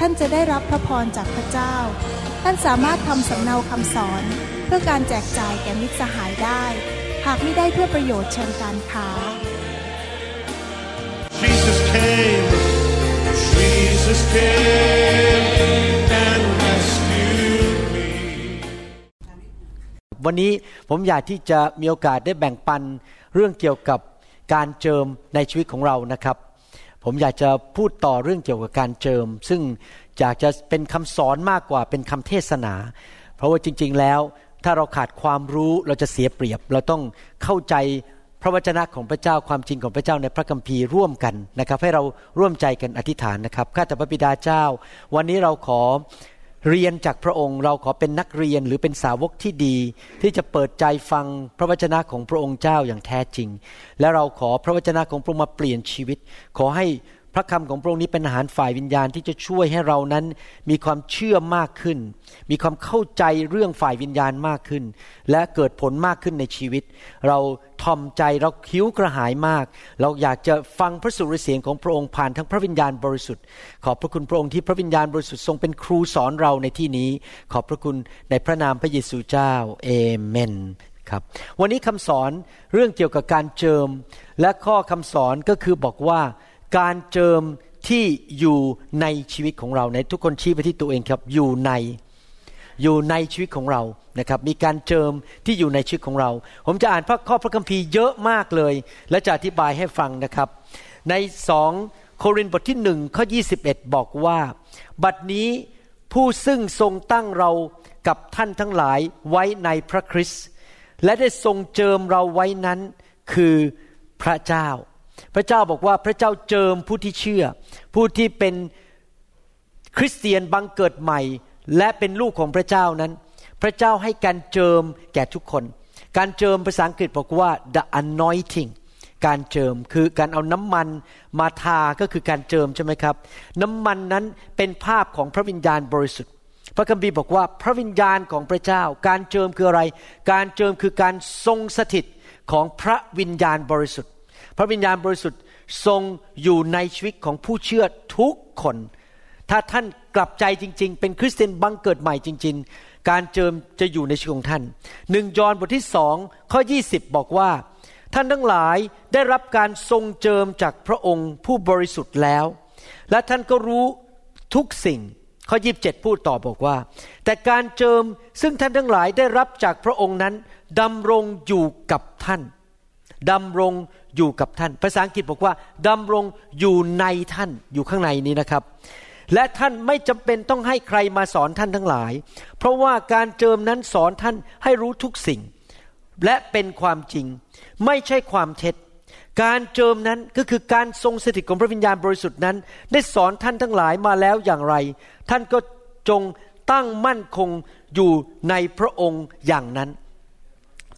ท่านจะได้รับพระพรจากพระเจ้า ท่านสามารถทำสำเนาคำสอน เพื่อการแจกจ่ายแก่มิตรสหายได้ หากไม่ได้เพื่อประโยชน์เชิงการค้า Jesus came, Jesus came and rescued me. วันนี้ผมอยากที่จะมีโอกาสได้แบ่งปันเรื่องเกี่ยวกับการเจิมในชีวิตของเรานะครับ ผมอยากจะพูดต่อเรื่องเกี่ยวกับการเจิม ซึ่งอยากจะเป็นคำสอนมากกว่าเป็นคำเทศนา เพราะว่าจริง ๆ แล้ว ถ้าเราขาดความรู้เราจะเสียเปรียบ เราต้องเข้าใจพระวจนะของพระเจ้าความจริงของพระเจ้าในพระคัมภีร์ร่วมกันนะครับ ให้เราร่วมใจกันอธิษฐานนะครับข้าแต่พระบิดาเจ้า วันนี้เราขอ เรียนจากพระองค์ เราขอเป็นนักเรียนหรือเป็นสาวกที่ดี ที่จะเปิดใจฟังพระวจนะของพระองค์เจ้าอย่างแท้จริง และเราขอพระวจนะของพระองค์มาเปลี่ยนชีวิต ขอให้ พระคำของพระองค์นี้เป็นอาหารฝ่ายวิญญาณที่จะช่วยให้เรานั้นมีความเชื่อมากขึ้น มีความเข้าใจเรื่องฝ่ายวิญญาณมากขึ้น และเกิดผลมากขึ้นในชีวิต เราทอมใจเราคิ้วกระหายมาก เราอยากจะฟังพระสุรเสียงของพระองค์ผ่านทั้งพระวิญญาณบริสุทธิ์ ขอบพระคุณพระองค์ที่พระวิญญาณบริสุทธิ์ทรงเป็นครูสอนเราในที่นี้ ขอบพระคุณในพระนามพระเยซูเจ้าเอเมนครับวันนี้คำสอนเรื่องเกี่ยวกับการเจิม และข้อคำสอนก็คือบอกว่า การเจิมที่อยู่ในชีวิตของเราในทุกคนชี้ไปที่ตัวเองครับอยู่ในอยู่ในชีวิตของเรานะครับ มีการเจิมที่อยู่ในชีวิตของเรา ผมจะอ่านพระข้อพระคัมภีร์เยอะมากเลย และจะอธิบายให้ฟังนะครับ ในสองโครินธ์บทที่หนึ่งข้อ 21 บอกว่า บัดนี้ผู้ซึ่งทรงตั้งเรากับท่านทั้งหลายไว้ในพระคริสต์และได้ทรงเจิมเราไว้นั้นคือพระเจ้า พระเจ้าบอกว่าพระเจ้าเจิมผู้ที่เชื่อ ผู้ที่เป็นคริสเตียนบังเกิดใหม่ และเป็นลูกของพระเจ้านั้น พระเจ้าให้การเจิมแก่ทุกคน การเจิมภาษาอังกฤษบอกว่า the anointing การเจิมคือการเอาน้ำมันมาทาก็คือการเจิมใช่ไหมครับ น้ำมันนั้นเป็นภาพของพระวิญญาณบริสุทธิ์ พระคัมภีร์บอกว่าพระวิญญาณของพระเจ้า การเจิมคืออะไร การเจิมคือการทรงสถิตของพระวิญญาณบริสุทธิ์ พระวิญญาณบริสุทธิ์ทรงอยู่ในชีวิตของผู้เชื่อทุกคน ถ้าท่านกลับใจจริง ๆ เป็นคริสเตียนบังเกิดใหม่จริง ๆ การเจิมจะอยู่ในชีวิตของท่านหนึ่งยอห์นบทที่สองข้อ 20 บอกว่า ท่านทั้งหลายได้รับการทรงเจิมจากพระองค์ผู้บริสุทธิ์แล้ว และท่านก็รู้ทุกสิ่งข้อ27พูดต่อบอกว่า แต่การเจิมซึ่งท่านทั้งหลายได้รับจากพระองค์นั้นดำรงอยู่กับท่าน ดำรงอยู่กับท่าน ภาษาอังกฤษบอกว่าดำรงอยู่ในท่านอยู่ข้างในนี้นะครับ และท่านไม่จำเป็นต้องให้ใครมาสอนท่านทั้งหลาย เพราะว่าการเจิมนั้นสอนท่านให้รู้ทุกสิ่ง และเป็นความจริง ไม่ใช่ความเท็จ การเจิมนั้นก็คือการทรงสถิตของพระวิญญาณบริสุทธิ์นั้น ได้สอนท่านทั้งหลายมาแล้วอย่างไร ท่านก็จงตั้งมั่นคงอยู่ในพระองค์อย่างนั้น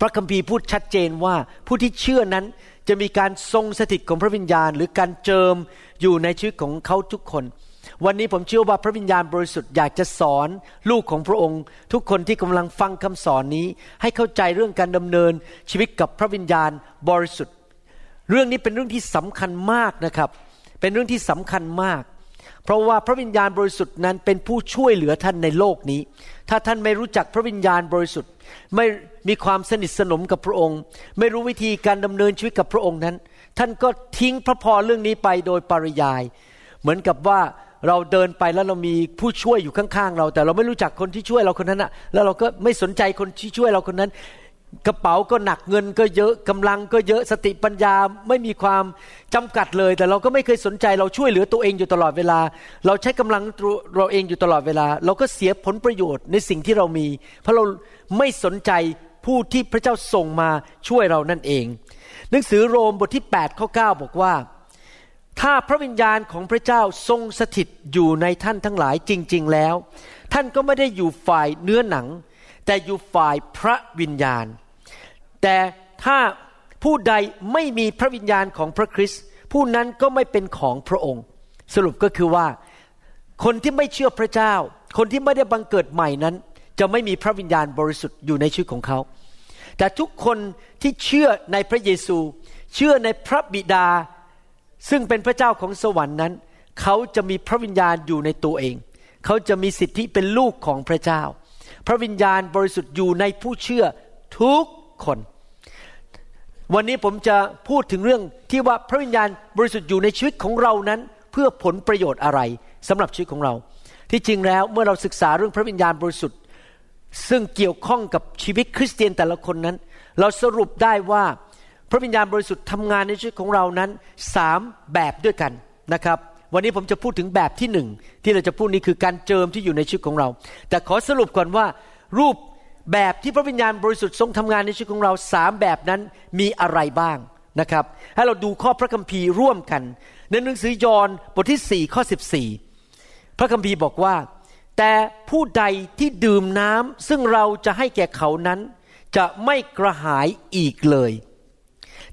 พระคัมภีร์พูดชัดเจนว่าผู้ที่เชื่อนั้นจะมีการทรงสถิตของพระวิญญาณ หรือการเจิมอยู่ในชีวิตของเขาทุกคน วันนี้ผมเชื่อว่าพระวิญญาณบริสุทธิ์อยากจะสอนลูกของพระองค์ ทุกคนที่กำลังฟังคำสอนนี้ ให้เข้าใจเรื่องการดำเนินชีวิตกับพระวิญญาณบริสุทธิ์ เรื่องนี้เป็นเรื่องที่สำคัญมากนะครับ เป็นเรื่องที่สำคัญมาก เพราะว่าพระวิญญาณบริสุทธิ์นั้นเป็นผู้ช่วยเหลือท่านในโลกนี้ ถ้าท่านไม่รู้จักพระวิญญาณบริสุทธิ์ ไม่มีความสนิทสนมกับพระองค์ ไม่รู้วิธีการดำเนินชีวิตกับพระองค์นั้น ท่านก็ทิ้งพระพรเรื่องนี้ไปโดยปริยาย เหมือนกับว่าเราเดินไปแล้วเรามีผู้ช่วยอยู่ข้างๆเรา แต่เราไม่รู้จักคนที่ช่วยเราคนนั้นอะแล้วเราก็ไม่สนใจคนที่ช่วยเราคนนั้น กระเป๋าก็หนักเงินก็เยอะกำลังก็เยอะสติปัญญาไม่มีความจำกัดเลย แต่เราก็ไม่เคยสนใจเราช่วยเหลือตัวเองอยู่ตลอดเวลา เราใช้กำลังเราเองอยู่ตลอดเวลา เราก็เสียผลประโยชน์ในสิ่งที่เรามี เพราะเราไม่สนใจผู้ที่พระเจ้าส่งมาช่วยเรานั่นเอง หนังสือโรมบทที่8ข้อ9บอกว่า ถ้าพระวิญญาณของพระเจ้าทรงสถิตอยู่ในท่านทั้งหลายจริง ๆ แล้ว ท่านก็ไม่ได้อยู่ฝ่ายเนื้อหนัง แต่อยู่ฝ่ายพระวิญญาณ แต่ถ้าผู้ใดไม่มีพระวิญญาณของพระคริสต์ผู้นั้นก็ไม่เป็นของพระองค์ สรุปก็คือว่า คนที่ไม่เชื่อพระเจ้า คนที่ไม่ได้บังเกิดใหม่นั้น จะไม่มีพระวิญญาณบริสุทธิ์อยู่ในชีวิตของเขา แต่ทุกคนที่เชื่อในพระเยซู เชื่อในพระบิดา ซึ่งเป็นพระเจ้าของสวรรค์นั้น เขาจะมีพระวิญญาณอยู่ในตัวเอง เขาจะมีสิทธิเป็นลูกของพระเจ้า พระวิญญาณบริสุทธิ์อยู่ในผู้เชื่อทุก คน วันนี้ผมจะพูดถึงเรื่องที่ว่าพระวิญญาณบริสุทธิ์อยู่ในชีวิตของเรานั้น เพื่อผลประโยชน์อะไรสำหรับชีวิตของเรา ที่จริงแล้วเมื่อเราศึกษาเรื่องพระวิญญาณบริสุทธิ์ ซึ่งเกี่ยวข้องกับชีวิตคริสเตียนแต่ละคนนั้น เราสรุปได้ว่าพระวิญญาณบริสุทธิ์ทำงานในชีวิตของเรานั้นสามแบบด้วยกันนะครับวันนี้ผมจะพูดถึงแบบที่หนึ่งที่เราจะพูดนี้คือการเจิมที่อยู่ในชีวิตของเรา แต่ขอสรุปก่อนว่า รูป แบบที่พระวิญญาณบริสุทธิ์ทรงทำงานในชีวิตของเราสามแบบนั้นมีอะไรบ้างนะครับ ให้เราดูข้อพระคัมภีร์ร่วมกัน ในหนังสือยอห์นบทที่ 4 ข้อ 14 พระคัมภีร์บอกว่า แต่ผู้ใดที่ดื่มน้ำซึ่งเราจะให้แก่เขานั้น จะไม่กระหายอีกเลย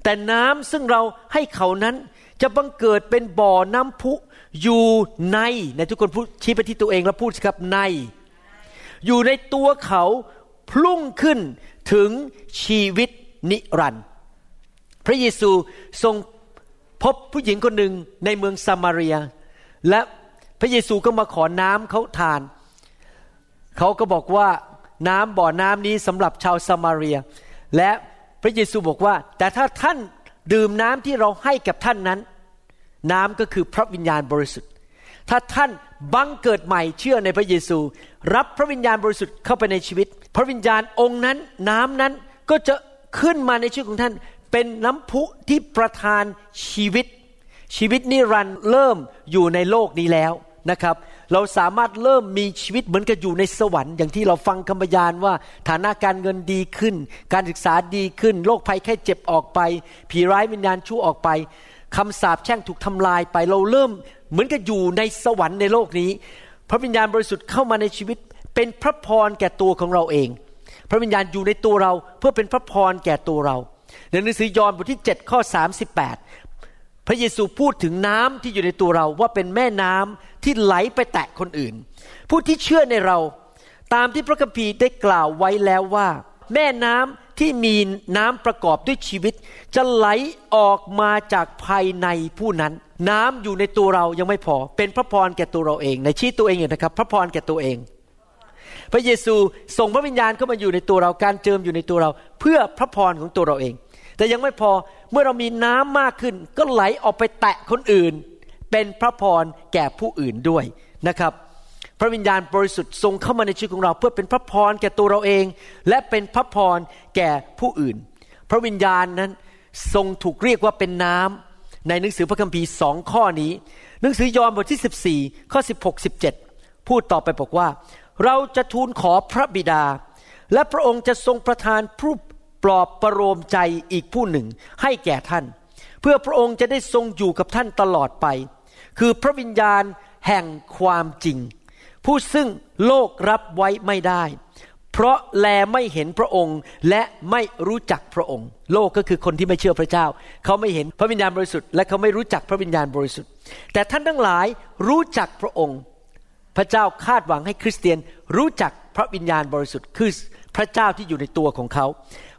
แต่น้ำซึ่งเราให้เขานั้นจะบังเกิดเป็นบ่อน้ำพุอยู่ในในทุกคนพูดชี้ไปที่ตัวเองแล้วพูดสิครับใน อยู่ในตัวเขา พุ่งขึ้นถึงชีวิตนิรันดร์พระเยซูทรงพบผู้หญิงคนหนึ่งในเมืองซามารีย และพระเยซูก็มาขอน้ำเขาทาน เขาก็บอกว่าน้ำบ่อน้ำนี้สำหรับชาวซามารีย และพระเยซูบอกว่า แต่ถ้าท่านดื่มน้ำที่เราให้กับท่านนั้น น้ำก็คือพระวิญญาณบริสุทธิ์ ถ้าท่าน บังเกิดใหม่เชื่อในพระเยซู รับพระวิญญาณบริสุทธิ์เข้าไปในชีวิต พระวิญญาณองค์นั้นน้ำนั้นก็จะขึ้นมาในชีวิตของท่าน เป็นน้ำพุที่ประทานชีวิต ชีวิตนิรันดร์เริ่มอยู่ในโลกนี้แล้วนะครับ เราสามารถเริ่มมีชีวิตเหมือนกับอยู่ในสวรรค์อย่างที่เราฟังคำพยานว่าฐานะการเงินดีขึ้น การศึกษาดีขึ้นโรคภัยแค่เจ็บออกไป ผีร้ายวิญญาณชั่วออกไปคำสาปแช่งถูกทำลายไป เราเริ่ม เหมือนกับอยู่ในสวรรค์ในโลกนี้ พระวิญญาณบริสุทธิ์เข้ามาในชีวิต เป็นพระพรแก่ตัวของเราเอง พระวิญญาณอยู่ในตัวเราเพื่อเป็นพระพรแก่ตัวเรา ในหนังสือยอห์นบทที่7ข้อ38 พระเยซูพูดถึงน้ำที่อยู่ในตัวเราว่าเป็นแม่น้ำที่ไหลไปแตะคนอื่น ผู้ที่เชื่อในเราตามที่พระคัมภีร์ได้กล่าวไว้แล้วว่า แม่น้ำที่มีน้ำประกอบด้วยชีวิต จะไหลออกมาจากภายในผู้นั้น น้ำอยู่ในตัวเรายังไม่พอ เป็นพระพรแก่ตัวเราเองในชี้ตัวเองอยู่นะครับ พระพรแก่ตัวเอง พระเยซูส่งพระวิญญาณเข้ามาอยู่ในตัวเราการเจิมอยู่ในตัวเรา เพื่อพระพรของตัวเราเอง แต่ยังไม่พอเมื่อเรามีน้ำมากขึ้น ก็ไหลออกไปแตะคนอื่น เป็นพระพรแก่ผู้อื่นด้วยนะครับ พระวิญญาณบริสุทธิ์ทรงเข้ามาในชีวิตของเรา เพื่อเป็นพระพรแก่ตัวเราเอง และเป็นพระพรแก่ผู้อื่น พระวิญญาณนั้นทรงถูกเรียกว่าเป็นน้ำ ในหนังสือพระคัมภีร์สองข้อนี้ หนังสือยอห์นบทที่ 14 ข้อ 16 17 พูดต่อไปบอกว่า เราจะทูลขอพระบิดา และพระองค์จะทรงประทานผู้ปลอบประโลมใจอีกผู้หนึ่งให้แก่ท่าน เพื่อพระองค์จะได้ทรงอยู่กับท่านตลอดไป คือพระวิญญาณแห่งความจริง ผู้ซึ่งโลกรับไว้ไม่ได้ เพราะแลไม่เห็นพระองค์และไม่รู้จักพระองค์ โลกก็คือคนที่ไม่เชื่อพระเจ้า เขาไม่เห็นพระวิญญาณบริสุทธิ์และเขาไม่รู้จักพระวิญญาณบริสุทธิ์ แต่ท่านทั้งหลายรู้จักพระองค์ พระเจ้าคาดหวังให้คริสเตียนรู้จักพระวิญญาณบริสุทธิ์ คือพระเจ้าที่อยู่ในตัวของเขา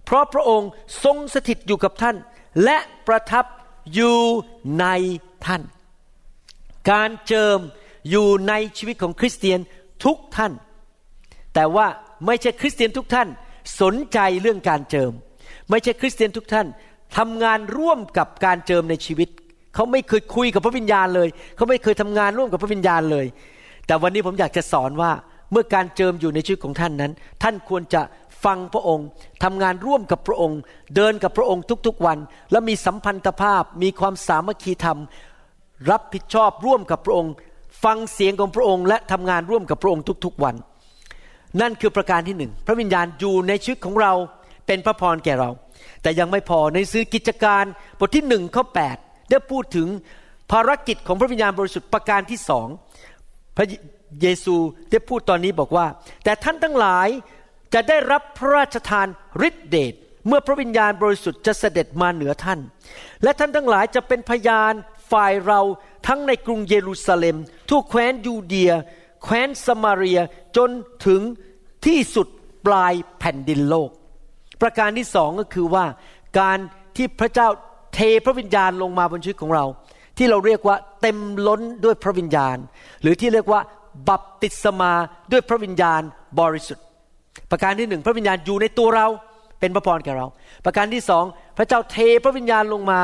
เพราะพระองค์ทรงสถิตอยู่กับท่าน และประทับอยู่ในท่าน การเจิมอยู่ในชีวิตของคริสเตียนทุกท่าน แต่ว่า ไม่ใช่คริสเตียนทุกท่านสนใจเรื่องการเจิม ไม่ใช่คริสเตียนทุกท่านทำงานร่วมกับการเจิมในชีวิต เขาไม่เคยคุยกับพระวิญญาณเลย เขาไม่เคยทำงานร่วมกับพระวิญญาณเลย แต่วันนี้ผมอยากจะสอนว่าเมื่อการเจิมอยู่ในชีวิตของท่านนั้น ท่านควรจะฟังพระองค์ทำงานร่วมกับพระองค์ เดินกับพระองค์ทุกๆวัน แล้วมีสัมพันธภาพมีความสามัคคีธรรม รับผิดชอบร่วมกับพระองค์ ฟังเสียงของพระองค์ และทำงานร่วมกับพระองค์ทุกๆวัน นั่นคือประการที่หนึ่งพระวิญญาณอยู่ในชีวิตของเราเป็นพระพรแก่เรา แต่ยังไม่พอในซื้อกิจการบทที่หนึ่งข้อ8ได้พูดถึงภารกิจของพระวิญญาณบริสุทธิ์ประการที่สองพระเยซูได้พูดตอนนี้บอกว่า แต่ท่านทั้งหลายจะได้รับพระราชทานฤทธิเดชเมื่อพระวิญญาณบริสุทธิ์จะเสด็จมาเหนือท่าน และท่านทั้งหลายจะเป็นพยานฝ่ายเราทั้งในกรุงเยรูซาเล็ม ทั่วแคว้นยูเดีย แคว้นสมาเรียจนถึง ที่สุดปลายแผ่นดินโลก ประการที่สองก็คือว่าการที่พระเจ้าเทพระวิญญาณลงมาบนชีวิตของเรา ที่เราเรียกว่าเต็มล้นด้วยพระวิญญาณ หรือที่เรียกว่าบัพติศมาด้วยพระวิญญาณบริสุทธิ์ ประการที่หนึ่งพระวิญญาณอยู่ในตัวเราเป็นพระพรแก่เรา ประการที่สองพระเจ้าเทพระวิญญาณลงมา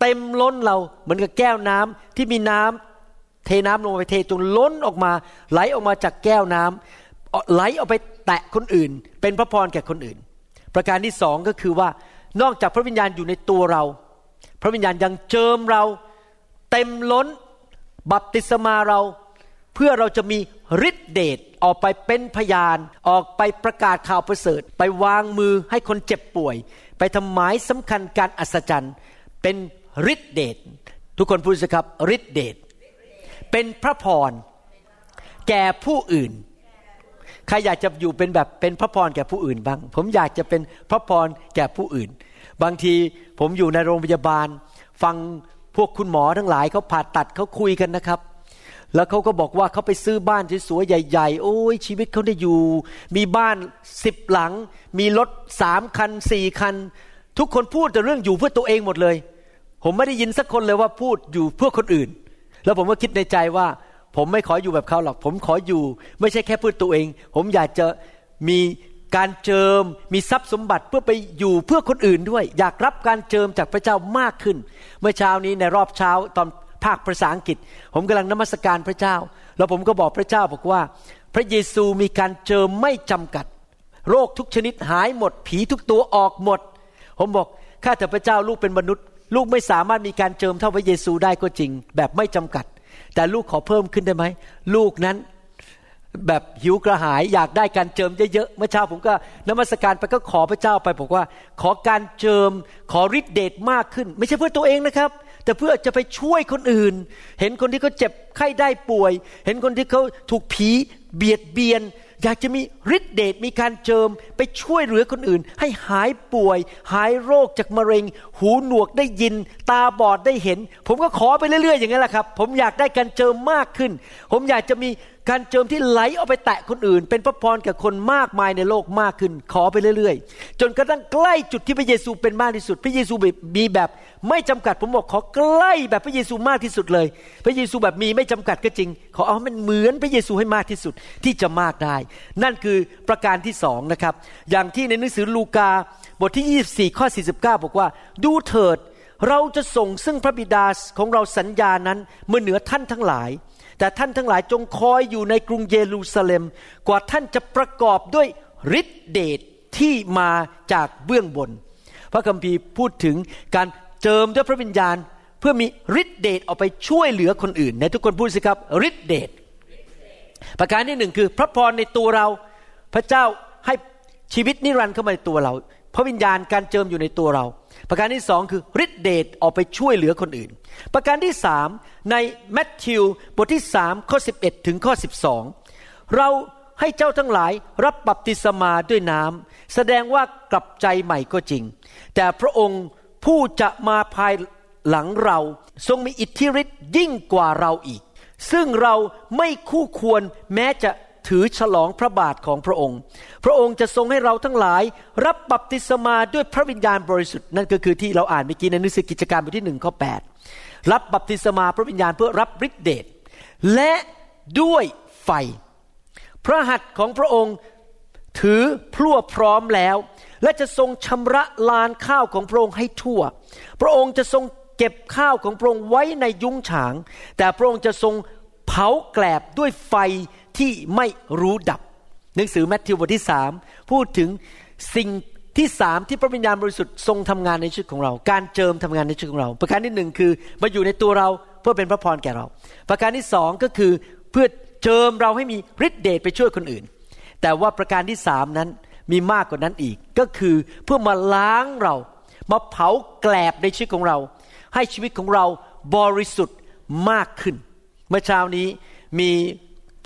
เต็มล้นเราเหมือนกับแก้วน้ำที่มีน้ำเทน้ำลงไปเทจนล้นออกมา ไหลออกมาจากแก้วน้ำ ไหลออกไปแตะคนอื่น เป็นพระพรแก่คนอื่น ประการที่สองก็คือว่านอกจากพระวิญญาณอยู่ในตัวเรา พระวิญญาณยังเจิมเราเต็มล้นบัพติศมาเรา เพื่อเราจะมีฤทธิเดชออกไปเป็นพยาน ออกไปประกาศข่าวประเสริฐ ไปวางมือให้คนเจ็บป่วย ไปทำหมายสำคัญการอัศจรรย์ เป็นฤทธิเดชทุกคนพูดสิครับฤทธิเดชเป็นพระพรแก่ผู้อื่น ใครอยากจะอยู่เป็นแบบเป็นพระพรแก่ผู้อื่นบ้าง ผมอยากจะเป็นพระพรแก่ผู้อื่น บางทีผมอยู่ในโรงพยาบาล ฟังพวกคุณหมอทั้งหลายเขาผ่าตัดเขาคุยกันนะครับ แล้วเขาก็บอกว่าเขาไปซื้อบ้านสวยๆใหญ่ ๆ โอ้ยชีวิตเขาได้อยู่ มีบ้านสิบหลัง มีรถสามคันสี่คัน ทุกคนพูดแต่เรื่องอยู่เพื่อตัวเองหมดเลย ผมไม่ได้ยินสักคนเลยว่าพูดอยู่เพื่อคนอื่น แล้วผมก็คิดในใจว่า ผมไม่ขออยู่แบบเขาหรอก ผมขออยู่ ไม่ใช่แค่เพื่อตัวเอง ผมอยากจะมีการเจิมมีทรัพย์สมบัติเพื่อไปอยู่เพื่อคนอื่นด้วย อยากรับการเจิมจากพระเจ้ามากขึ้น เมื่อเช้านี้ในรอบเช้าตอนภาคภาษาอังกฤษ ผมกำลังนมัสการพระเจ้า แล้วผมก็บอกพระเจ้าบอกว่า พระเยซูมีการเจิมไม่จำกัด โรคทุกชนิดหายหมด ผีทุกตัวออกหมด ผมบอกข้าแต่พระเจ้าลูกเป็นมนุษย์ ลูกไม่สามารถมีการเจิมเท่าพระเยซูได้ก็จริง แบบไม่จำกัด แต่ลูกขอเพิ่มขึ้นได้ไหมลูกนั้นแบบหิวกระหายอยากได้การเจิมเยอะๆ เมื่อเช้าผมก็นมัสการไปก็ขอพระเจ้าไปบอกว่า ขอการเจิมขอฤทธิเดชมากขึ้น ไม่ใช่เพื่อตัวเองนะครับ แต่เพื่อจะไปช่วยคนอื่น เห็นคนที่เขาเจ็บไข้ได้ป่วย เห็นคนที่เขาถูกผีเบียดเบียน อยากจะมีฤทธิเดชมีการเจิมไปช่วยเหลือคนอื่น ให้หายป่วย หายโรคจากมะเร็ง หูหนวกได้ยิน ตาบอดได้เห็น ผมก็ขอไปเรื่อยๆ อย่างนั้นแหละครับ ผมอยากได้การเจิมมากขึ้น ผมอยากจะมี การเจิมที่ไหลออกไปแตะคนอื่น เป็นพระพรแกับคนมากมายในโลกมากขึ้น ขอไปเรื่อยๆ จนกระทั่งใกล้จุดที่พระเยซูเป็นมากที่สุด พระเยซูมีแบบไม่จำกัดผมบอกขอใกล้แบบพระเยซูมากที่สุดเลย พระเยซูแบบมีไม่จำกัดก็จริง ขอเอามันเหมือนพระเยซูให้มากที่สุดที่จะมากได้ นั่นคือประการที่สองนะครับ อย่างที่ในหนังสือลูกาบทที่ 24 ข้อ 49 บอกว่าดูเถิดเราจะส่งซึ่งพระบิดาของเราสัญญานั้นเมื่อเหนือท่านทั้งหลาย แต่ท่านทั้งหลายจงคอยอยู่ในกรุงเยรูซาเล็ม กว่าท่านจะประกอบด้วยฤทธิเดชที่มาจากเบื้องบน พระคัมภีร์พูดถึงการเจิมด้วยพระวิญญาณ เพื่อมีฤทธิเดชออกไปช่วยเหลือคนอื่นในทุกคนพูดสิครับฤทธิเดชประการที่หนึ่งคือ พระพรในตัวเรา พระเจ้าให้ชีวิตนิรันดร์เข้ามาในตัวเรา พระวิญญาณการเจิมอยู่ในตัวเรา ประการที่สองคือฤทธิเดชออกไปช่วยเหลือคนอื่น ประการที่สามในแมทธิวบทที่สามข้อสิบเอ็ดถึงข้อสิบสองเราให้เจ้าทั้งหลายรับบัพติศมาด้วยน้ำแสดงว่ากลับใจใหม่ก็จริง แต่พระองค์ผู้จะมาภายหลังเราทรงมีอิทธิฤทธิ์ยิ่งกว่าเราอีก ซึ่งเราไม่คู่ควรแม้จะ ถือฉลองพระบาทของพระองค์ พระองค์จะทรงให้เราทั้งหลาย รับบัพติศมาด้วยพระวิญญาณบริสุทธิ์นั่นก็คือที่เราอ่านเมื่อกี้ในหนังสือกิจการบทที่หนึ่งข้อ8รับบัพติศมาพระวิญญาณเพื่อรับฤทธิเดชและด้วยไฟ พระหัตถ์ของพระองค์ถือพลั่วพร้อมแล้ว และจะทรงชำระลานข้าวของพระองค์ให้ทั่ว พระองค์จะทรงเก็บข้าวของพระองค์ไว้ในยุ้งฉาง แต่พระองค์จะทรงเผาแกลบด้วยไฟ ที่ไม่รู้ดับ หนังสือแมทธิวบทที่สามพูดถึงสิ่งที่สามที่พระวิญญาณบริสุทธิ์ทรงทำงานในชีวิตของเรา การเจิมทำงานในชีวิตของเรา ประการที่หนึ่งคือมาอยู่ในตัวเราเพื่อเป็นพระพรแก่เรา ประการที่สองก็คือเพื่อเจิมเราให้มีฤทธิเดชไปช่วยคนอื่น แต่ว่าประการที่สามนั้นมีมากกว่านั้นอีก ก็คือเพื่อมาล้างเรา มาเผาแกลบในชีวิตของเรา ให้ชีวิตของเราบริสุทธิ์มากขึ้น เมื่อเช้านี้มี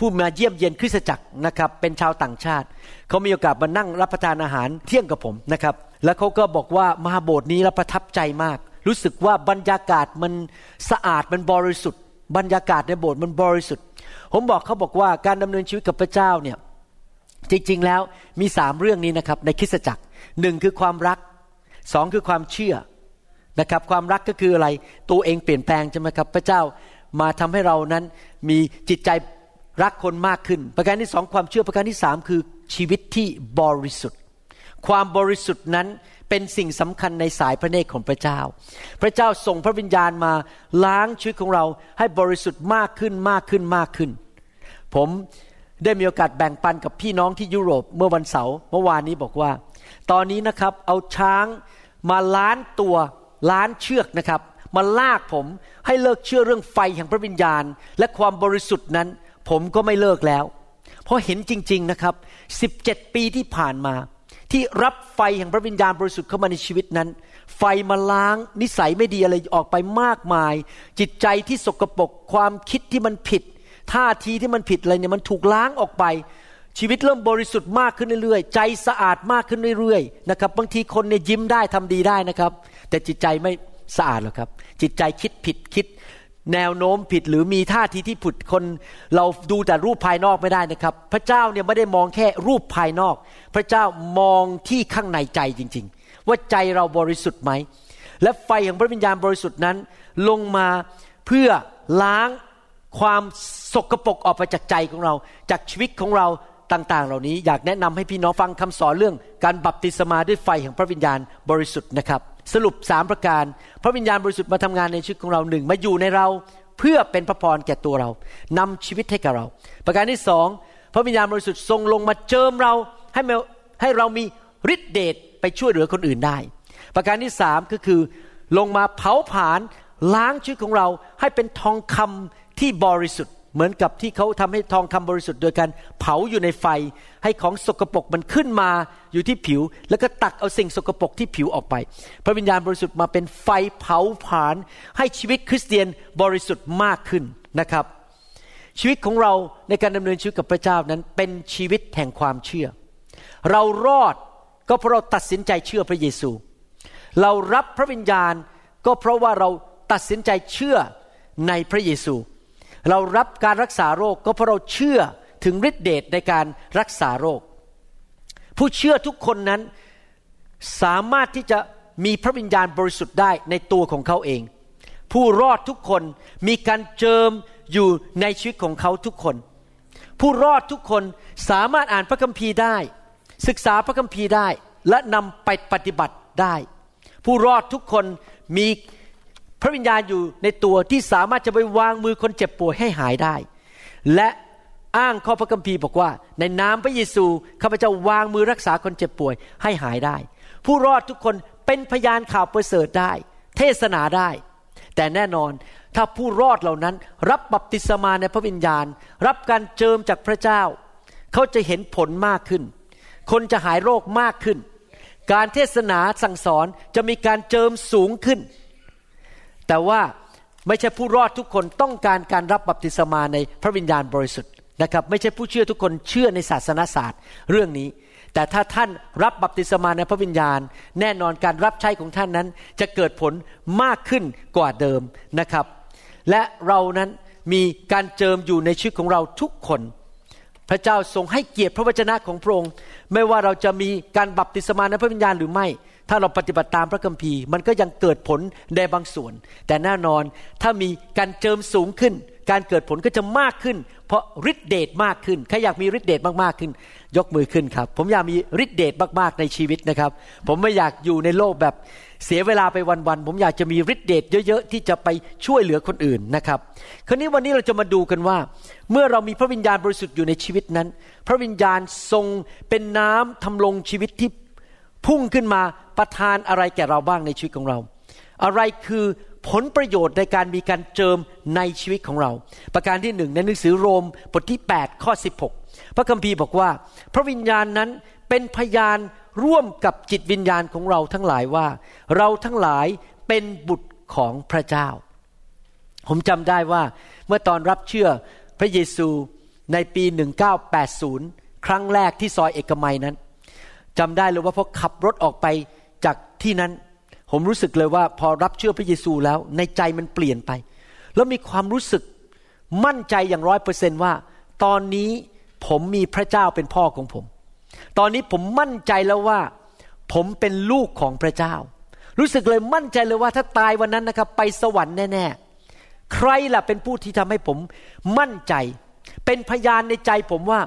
ผู้มาเยี่ยมเยียนคริสตจักรนะครับเป็นชาวต่างชาติ เขามีโอกาสมานั่งรับประทานอาหารเที่ยงกับผมนะครับ แล้วเขาก็บอกว่ามาโบสถ์นี้เราประทับใจมาก รู้สึกว่าบรรยากาศมันสะอาดมันบริสุทธิ์ บรรยากาศในโบสถ์มันบริสุทธิ์ ผมบอกเขาบอกว่าการดำเนินชีวิตกับพระเจ้าเนี่ยจริงๆแล้วมีสามเรื่องนี้นะครับในคริสตจักรหนึ่งคือความรักสองคือความเชื่อนะครับความรักก็คืออะไรตัวเองเปลี่ยนแปลงใช่ไหมครับพระเจ้ามาทำให้เรานั้นมีจิตใจ รักคนมากขึ้น ประการที่สองความเชื่อประการที่สามคือชีวิตที่บริสุทธิ์ ความบริสุทธิ์นั้นเป็นสิ่งสำคัญในสายพระเนตรของพระเจ้า พระเจ้าส่งพระวิญญาณมาล้างชีวิตของเราให้บริสุทธิ์มากขึ้นมากขึ้นมากขึ้น ผมได้มีโอกาสแบ่งปันกับพี่น้องที่ยุโรปเมื่อวันเสาร์เมื่อวานนี้บอกว่า ตอนนี้นะครับเอาช้างมาล้านตัวล้านเชือกนะครับมาลากผมให้เลิกเชื่อเรื่องไฟแห่งพระวิญญาณ และความบริสุทธิ์นั้น ผมก็ไม่เลิกแล้ว เพราะเห็นจริง ๆนะครับ 17 ปีที่ผ่านมา ที่รับไฟแห่งพระวิญญาณบริสุทธิ์เข้ามาในชีวิตนั้น ไฟมาล้างนิสัยไม่ดีอะไรออกไปมากมาย จิตใจที่สกปรกความคิดที่มันผิด ท่าทีที่มันผิดอะไรเนี่ยมันถูกล้างออกไป ชีวิตเริ่มบริสุทธิ์มากขึ้นเรื่อยๆ ใจสะอาดมากขึ้นเรื่อยๆนะครับบางทีคนเนี่ยยิ้มได้ทำดีได้นะครับ แต่จิตใจไม่สะอาดหรอกครับ จิตใจคิดผิดคิด แนวโน้มผิดหรือมีท่าทีที่ผุดคน เราดูแต่รูปภายนอกไม่ได้นะครับ พระเจ้าเนี่ยไม่ได้มองแค่รูปภายนอก พระเจ้ามองที่ข้างในใจจริง ๆ ว่าใจเราบริสุทธิ์ไหม และไฟของพระวิญญาณบริสุทธิ์นั้น ลงมาเพื่อล้างความสกปรกออกไปจากใจของเรา จากชีวิตของเราต่าง ๆ เหล่านี้อยากแนะนำให้พี่น้องฟังคำสอนเรื่องการบัพติศมาด้วยไฟแห่งพระวิญญาณบริสุทธิ์นะครับ สรุปสามประการ พระวิญญาณบริสุทธิ์มาทำงานในชีวิตของเราหนึ่งมาอยู่ในเราเพื่อเป็นพระพรแก่ตัวเรานำชีวิตให้กับเรา ประการที่สองพระวิญญาณบริสุทธิ์ทรงลงมาเจิมเราให้ให้เรามีฤทธิเดชไปช่วยเหลือคนอื่นได้ ประการที่สามก็คือ ลงมาเผาผลาญล้างชีวิตของเราให้เป็นทองคำที่บริสุทธิ์ เหมือนกับที่เขาทำให้ทองคำบริสุทธิ์โดยการเผาอยู่ในไฟ ให้ของสกปรกมันขึ้นมาอยู่ที่ผิว แล้วก็ตักเอาสิ่งสกปรกที่ผิวออกไป พระวิญญาณบริสุทธิ์มาเป็นไฟเผาผลาญให้ชีวิตคริสเตียนบริสุทธิ์มากขึ้นนะครับ ชีวิตของเราในการดำเนินชีวิตกับพระเจ้านั้นเป็นชีวิตแห่งความเชื่อ เรารอดก็เพราะเราตัดสินใจเชื่อพระเยซู เรารับพระวิญญาณก็เพราะว่าเราตัดสินใจเชื่อในพระเยซู เรารับการรักษาโรคก็เพราะเราเชื่อถึงฤทธิเดชในการรักษาโรค ผู้เชื่อทุกคนนั้นสามารถที่จะมีพระวิญญาณบริสุทธิ์ได้ในตัวของเขาเอง ผู้รอดทุกคนมีการเจิมอยู่ในชีวิตของเขาทุกคน ผู้รอดทุกคนสามารถอ่านพระคัมภีร์ได้ ศึกษาพระคัมภีร์ได้และนำไปปฏิบัติได้ ผู้รอดทุกคนมี พระวิญญาณอยู่ในตัวที่สามารถจะไปวางมือคนเจ็บป่วยให้หายได้ และอ้างข้อพระคัมภีร์บอกว่า ในนามพระเยซูข้าพเจ้าวางมือรักษาคนเจ็บป่วยให้หายได้ ผู้รอดทุกคนเป็นพยานข่าวประเสริฐได้ เทศนาได้ แต่แน่นอนถ้าผู้รอดเหล่านั้น รับบัพติศมาในพระวิญญาณ รับการเจิมจากพระเจ้า เขาจะเห็นผลมากขึ้น คนจะหายโรคมากขึ้น การเทศนาสั่งสอนจะมีการเจิมสูงขึ้น แต่ว่าไม่ใช่ผู้รอดทุกคนต้องการการรับบัพติศมาในพระวิญญาณบริสุทธิ์นะครับ ไม่ใช่ผู้เชื่อทุกคนเชื่อในศาสนาศาสตร์เรื่องนี้ แต่ถ้าท่านรับบัพติศมาในพระวิญญาณ แน่นอนการรับใช้ของท่านนั้น จะเกิดผลมากขึ้นกว่าเดิมนะครับ และเรานั้นมีการเจิมอยู่ในชีวิตของเราทุกคน พระเจ้าทรงให้เกียรติพระวจนะของพระองค์ไม่ว่าเราจะมีการบัพติศมาในพระวิญญาณหรือไม่ ถ้าเราปฏิบัติตามพระคัมภีร์ มันก็ยังเกิดผลในบางส่วน แต่แน่นอนถ้ามีการเจิมสูงขึ้น การเกิดผลก็จะมากขึ้น เพราะฤทธิเดชมากขึ้นใครอยากมีฤทธิเดชมากๆขึ้น ยกมือขึ้นครับ ผมอยากมีฤทธิเดชมากๆในชีวิตนะครับ ผมไม่อยากอยู่ในโลกแบบเสียเวลาไปวันๆผมอยากจะมีฤทธิเดชเยอะๆที่จะไปช่วยเหลือคนอื่นนะครับ คราวนี้วันนี้เราจะมาดูกันว่า เมื่อเรามีพระวิญญาณบริสุทธิ์อยู่ในชีวิตนั้น พระวิญญาณทรงเป็นน้ำทำลงชีวิตที่พุ่งขึ้นมา ประทานอะไรแก่เราบ้างในชีวิตของเรา อะไรคือผลประโยชน์ในการมีการเจิมในชีวิตของเรา ประการที่หนึ่งในหนังสือโรมบทที่ 8 ข้อ 16 พระคัมภีร์บอกว่า พระวิญญาณนั้นเป็นพยานร่วมกับจิตวิญญาณของเราทั้งหลายว่า เราทั้งหลายเป็นบุตรของพระเจ้า ผมจำได้ว่าเมื่อตอนรับเชื่อพระเยซูในปี 1980 ครั้งแรกที่ซอยเอกมัยนั้นจำได้เลยว่าพอขับรถออกไป จากที่นั้นผมรู้สึกเลยว่าพอรับเชื่อพระเยซูแล้ว ในใจมันเปลี่ยนไป แล้วมีความรู้สึกมั่นใจอย่างร้อยเปอร์เซนว่า ตอนนี้ผมมีพระเจ้าเป็นพ่อของผม ตอนนี้ผมมั่นใจแล้วว่า ผมเป็นลูกของพระเจ้า รู้สึกเลยมั่นใจเลยว่าถ้าตายวันนั้นนะครับ ไปสวรรค์แน่ๆใครล่ะเป็นผู้ที่ทำให้ผมมั่นใจ เป็นพยานในใจผมว่า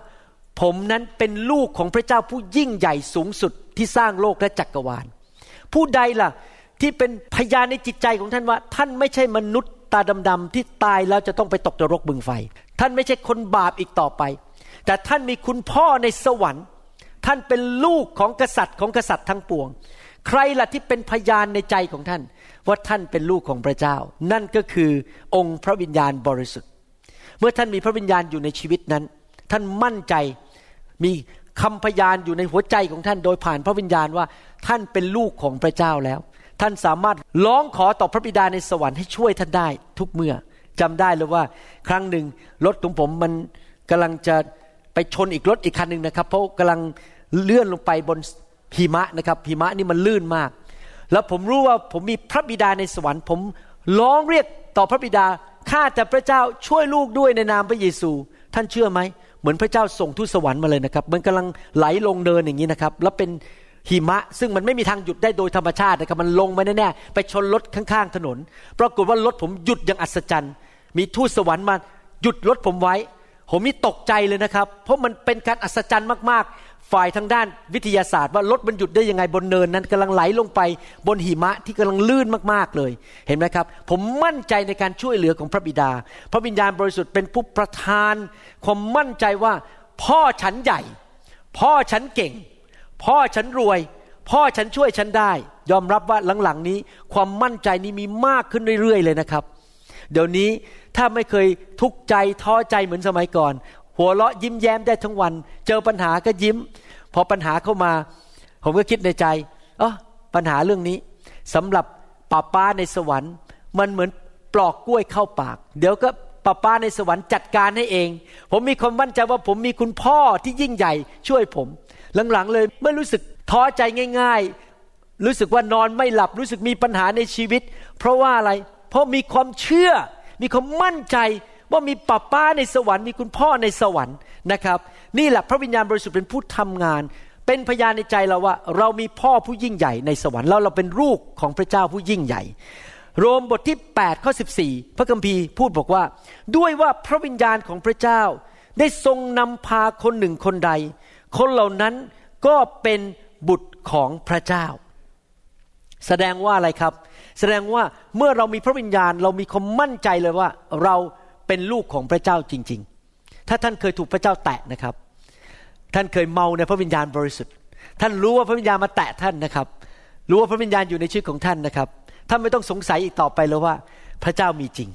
ผมนั้นเป็นลูกของพระเจ้าผู้ยิ่งใหญ่สูงสุดที่สร้างโลกและจักกรวาล ผู้ใดล่ะที่เป็นพยานในจิตใจของท่านว่า ท่านไม่ใช่มนุษย์ตาดำๆที่ตายแล้วจะต้องไปตกนรกบึงไฟ ท่านไม่ใช่คนบาปอีกต่อไป แต่ท่านมีคุณพ่อในสวรรค์ ท่านเป็นลูกของกษัตริย์ของกษัตริย์ทั้งปวง ใครล่ะที่เป็นพยานในใจของท่าน ว่าท่านเป็นลูกของพระเจ้า นั่นก็คือองค์พระวิญญาณบริสุทธิ์ เมื่อท่านมีพระวิญญาณอยู่ในชีวิตนั้น ท่านมั่นใจมี คำพยานอยู่ในหัวใจของท่านโดยผ่านพระวิญญาณว่าท่านเป็นลูกของพระเจ้าแล้ว ท่านสามารถร้องขอต่อพระบิดาในสวรรค์ให้ช่วยท่านได้ทุกเมื่อจำได้เลยว่า ครั้งหนึ่งรถของผมมันกำลังจะไปชนอีกรถอีกคันหนึ่งนะครับ เพราะกำลังเลื่อนลงไปบนหิมะนะครับหิมะนี่มันลื่นมาก แล้วผมรู้ว่าผมมีพระบิดาในสวรรค์ ผมร้องเรียกต่อพระบิดาข้าแต่พระเจ้าช่วยลูกด้วยในนามพระเยซู ท่านเชื่อไหม เหมือนพระเจ้าส่งทูตสวรรค์มาเลยนะครับ มันกำลังไหลลงเดินอย่างนี้นะครับ แล้วเป็นหิมะ ซึ่งมันไม่มีทางหยุดได้โดยธรรมชาตินะครับมันลงมาแน่ๆไปชนรถข้างๆถนน ปรากฏว่ารถผมหยุดอย่างอัศจรรย์ มีทูตสวรรค์มาหยุดรถผมไว้ ผมนี่ตกใจเลยนะครับ เพราะมันเป็นการอัศจรรย์มากๆ ฝ่ายทางด้านวิทยาศาสตร์ว่ารถมันหยุดได้ยังไงบนเนินนั้นกำลังไหลลงไปบนหิมะที่กำลังลื่นมากๆเลย เห็นไหมครับ ผมมั่นใจในการช่วยเหลือของพระบิดา พระวิญญาณบริสุทธิ์เป็นผู้ประทาน ความมั่นใจว่าพ่อฉันใหญ่ พ่อฉันเก่ง พ่อฉันรวย พ่อฉันช่วยฉันได้ ยอมรับว่าหลังๆนี้ ความมั่นใจนี้มีมากขึ้นเรื่อยๆเลยนะครับ เดี๋ยวนี้ถ้าไม่เคยทุกข์ใจท้อใจเหมือนสมัยก่อน หัวเราะยิ้มแย้มได้ทั้งวัน เจอปัญหาก็ยิ้ม พอปัญหาเข้ามา ผมก็คิดในใจอ๋อปัญหาเรื่องนี้สำหรับป้าป้าในสวรรค์ มันเหมือนปลอกกล้วยเข้าปาก เดี๋ยวก็ป้าป้าในสวรรค์จัดการให้เอง ผมมีความมั่นใจว่าผมมีคุณพ่อที่ยิ่งใหญ่ช่วยผม หลังๆเลยไม่รู้สึกท้อใจง่าย ๆ รู้สึกว่านอนไม่หลับรู้สึกมีปัญหาในชีวิต เพราะว่าอะไร เพราะมีความเชื่อ มีความมั่นใจ ว่ามีป้าป้าในสวรรค์มีคุณพ่อในสวรรค์นะครับ นี่แหละพระวิญญาณบริสุทธิ์เป็นผู้ทำงาน เป็นพยานในใจเราว่า เรามีพ่อผู้ยิ่งใหญ่ในสวรรค์แล้วเราเป็นลูกของพระเจ้าผู้ยิ่งใหญ่ โรมบทที่8ข้อ14 พระคัมภีร์พูดบอกว่า ด้วยว่าพระวิญญาณของพระเจ้า ได้ทรงนำพาคนหนึ่งคนใด คนเหล่านั้นก็เป็นบุตรของพระเจ้า แสดงว่าอะไรครับ แสดงว่าเมื่อเรามีพระวิญญาณเรามีความมั่นใจเลยว่าเรา เป็นลูกของพระเจ้าจริง ๆ ถ้าท่านเคยถูกพระเจ้าแตะนะครับ ท่านเคยเมาในพระวิญญาณบริสุทธิ์ ท่านรู้ว่าพระวิญญาณมาแตะท่านนะครับ รู้ว่าพระวิญญาณอยู่ในชีวิตของท่านนะครับ ท่านไม่ต้องสงสัยอีกต่อไปเลยว่า พระเจ้ามีจริง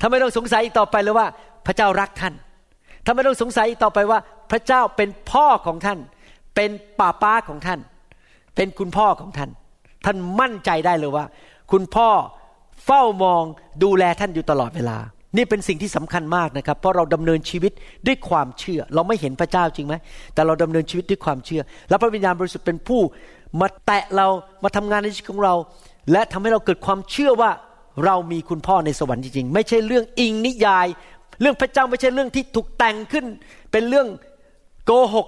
ท่านไม่ต้องสงสัยอีกต่อไปเลยว่า พระเจ้ารักท่าน ท่านไม่ต้องสงสัยอีกต่อไปว่า พระเจ้าเป็นพ่อของท่าน เป็นป้าป้าของท่าน เป็นคุณพ่อของท่าน ท่านมั่นใจได้เลยว่า คุณพ่อเฝ้ามองดูแลท่านอยู่ตลอดเวลา นี่เป็นสิ่งที่สำคัญมากนะครับ เพราะเราดำเนินชีวิตด้วยความเชื่อ เราไม่เห็นพระเจ้าจริงไหมแต่เราดำเนินชีวิตด้วยความเชื่อ แล้วพระวิญญาณบริสุทธิ์เป็นผู้มาแตะเรามาทำงานในชีวิตของเรา และทำให้เราเกิดความเชื่อว่าเรามีคุณพ่อในสวรรค์จริงๆ ไม่ใช่เรื่องอิงนิยาย เรื่องพระเจ้าไม่ใช่เรื่องที่ถูกแต่งขึ้น เป็นเรื่องโกหก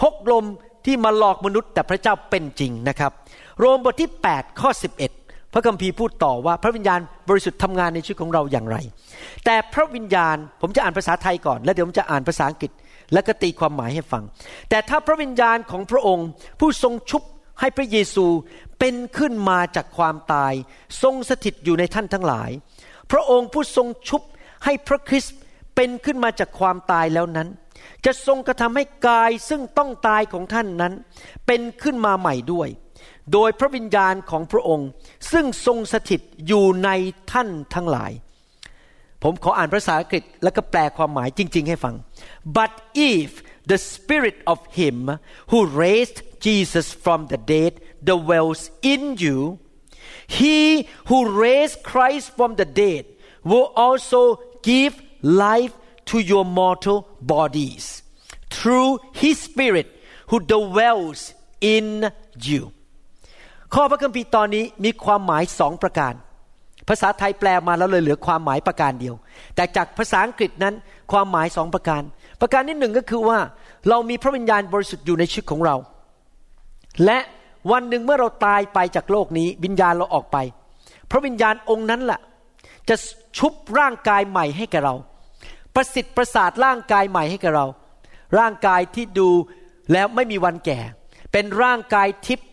พกลมที่มาหลอกมนุษย์ แต่พระเจ้าเป็นจริงนะครับ โรมบทที่ 8 ข้อ 11 พระคัมภีร์พูดต่อว่าพระวิญญาณบริสุทธิ์ทำงานในชีวิตของเราอย่างไร แต่พระวิญญาณผมจะอ่านภาษาไทยก่อน แล้วเดี๋ยวผมจะอ่านภาษาอังกฤษ และก็ตีความหมายให้ฟัง แต่ถ้าพระวิญญาณของพระองค์ ผู้ทรงชุบให้พระเยซูเป็นขึ้นมาจากความตาย ทรงสถิตอยู่ในท่านทั้งหลาย พระองค์ผู้ทรงชุบให้พระคริสต์เป็นขึ้นมาจากความตายแล้วนั้น จะทรงกระทำให้กายซึ่งต้องตายของท่านนั้น เป็นขึ้นมาใหม่ด้วย โดยพระวิญญาณของพระองค์ ซึ่งทรงสถิตอยู่ในท่านทั้งหลาย ผมขออ่านภาษาอังกฤษแล้วก็แปลความหมายจริง ๆ ให้ฟัง but if the spirit of him who raised Jesus from the dead dwells in you, he who raised Christ from the dead will also give life to your mortal bodies through His Spirit who dwells in you ข้อพระคัมภีร์ตอนนี้มีความหมายสองประการ ภาษาไทยแปลมาแล้วเลยเหลือความหมายประการเดียว แต่จากภาษาอังกฤษนั้นความหมายสองประการ ประการที่หนึ่งก็คือว่า เรามีพระวิญญาณบริสุทธิ์อยู่ในชีวิตของเรา และวันหนึ่งเมื่อเราตายไปจากโลกนี้ วิญญาณเราออกไป พระวิญญาณองค์นั้นแหละจะชุบร่างกายใหม่ให้แก่เรา ประสิทธิ์ประสาทร่างกายใหม่ให้แก่เรา ร่างกายที่ดูแล้วไม่มีวันแก่ เป็นร่างกายทิพย์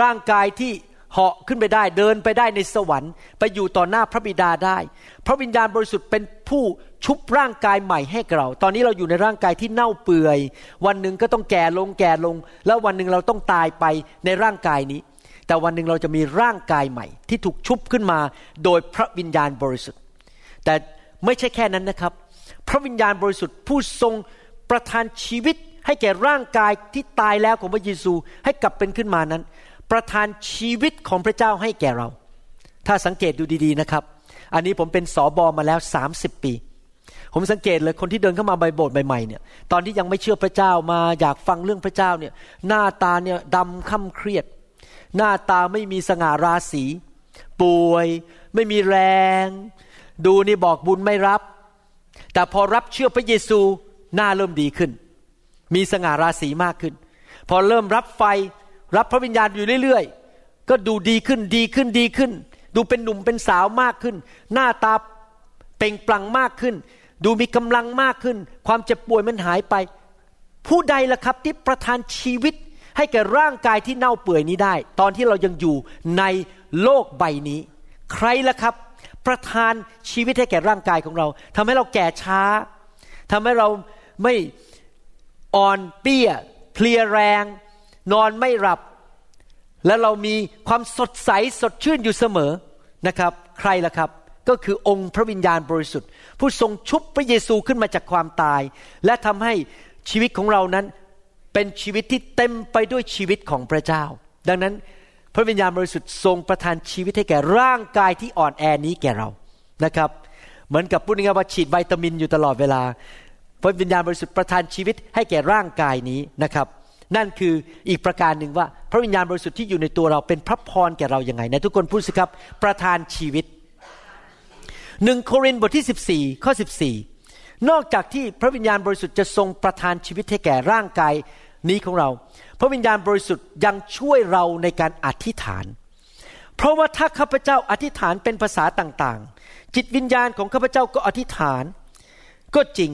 ร่างกายที่เหาะขึ้นไปได้เดินไปได้ในสวรรค์ ไปอยู่ต่อหน้าพระบิดาได้ พระวิญญาณบริสุทธิ์เป็นผู้ชุบร่างกายใหม่ให้เรา ตอนนี้เราอยู่ในร่างกายที่เน่าเปื่อย วันหนึ่งก็ต้องแก่ลงแก่ลง แล้ววันหนึ่งเราต้องตายไปในร่างกายนี้ แต่วันหนึ่งเราจะมีร่างกายใหม่ ที่ถูกชุบขึ้นมาโดยพระวิญญาณบริสุทธิ์ แต่ไม่ใช่แค่นั้นนะครับ พระวิญญาณบริสุทธิ์ผู้ทรงประทานชีวิตให้แก่ร่างกายที่ตายแล้วของพระเยซูให้กลับเป็นขึ้นมานั้น ประทานชีวิตของพระเจ้าให้แก่เรา ถ้าสังเกตดูดีๆนะครับ อันนี้ผมเป็นสอบอมาแล้ว 30 ปี ผมสังเกตเลยคนที่เดินเข้ามาใบโบสถ์ใหม่ๆเนี่ย ตอนที่ยังไม่เชื่อพระเจ้ามาอยากฟังเรื่องพระเจ้าเนี่ยหน้าตาเนี่ยดำค่ำเครียด หน้าตาไม่มีสง่าราศีป่วย ไม่มีแรง ดูนี่บอกบุญไม่รับ แต่พอรับเชื่อพระเยซูหน้าเริ่มดีขึ้น มีสง่าราศีมากขึ้น พอเริ่มรับไฟ รับพระวิญญาณอยู่เรื่อยๆ ก็ดูดีขึ้นดีขึ้นดีขึ้น ดูเป็นหนุ่มเป็นสาวมากขึ้น หน้าตาเปล่งปลั่งมากขึ้น ดูมีกำลังมากขึ้น ความเจ็บป่วยมันหายไป ผู้ใดล่ะครับที่ประทานชีวิตให้แก่ร่างกายที่เน่าเปื่อยนี้ได้ ตอนที่เรายังอยู่ในโลกใบนี้ ใครล่ะครับ ประทานชีวิตให้แก่ร่างกายของเราทำให้เราแก่ช้าทำให้เราไม่อ่อนเปี้ย เพลียแรง นอนไม่หลับ และเรามีความสดใสสดชื่นอยู่เสมอนะครับ ใครล่ะครับก็คือองค์พระวิญญาณบริสุทธิ์ ผู้ทรงชุบพระเยซูขึ้นมาจากความตาย และทำให้ชีวิตของเรานั้นเป็นชีวิตที่เต็มไปด้วยชีวิตของพระเจ้า ดังนั้นพระวิญญาณบริสุทธิ์ทรงประทานชีวิตให้แก่ร่างกายที่อ่อนแอนี้แก่เรานะครับ เหมือนกับพูดง่ายว่าฉีดวิตามินอยู่ตลอดเวลา พระวิญญาณบริสุทธิ์ประทานชีวิตให้แก่ร่างกายนี้นะครับ นั่นคืออีกประการหนึ่งว่า พระวิญญาณบริสุทธิ์ที่อยู่ในตัวเราเป็นพระพรแก่เราอย่างไงในทุกคนพูดสิครับประทานชีวิตหนึ่งโครินธ์บทที่ 14ข้อ14 นอกจากที่พระวิญญาณบริสุทธิ์จะทรงประทานชีวิตให้แก่ร่างกายนี้ของเรา พระวิญญาณบริสุทธิ์ยังช่วยเราในการอธิษฐาน เพราะว่าถ้าข้าพเจ้าอธิษฐานเป็นภาษาต่างๆ จิตวิญญาณของข้าพเจ้าก็อธิษฐาน ก็จริง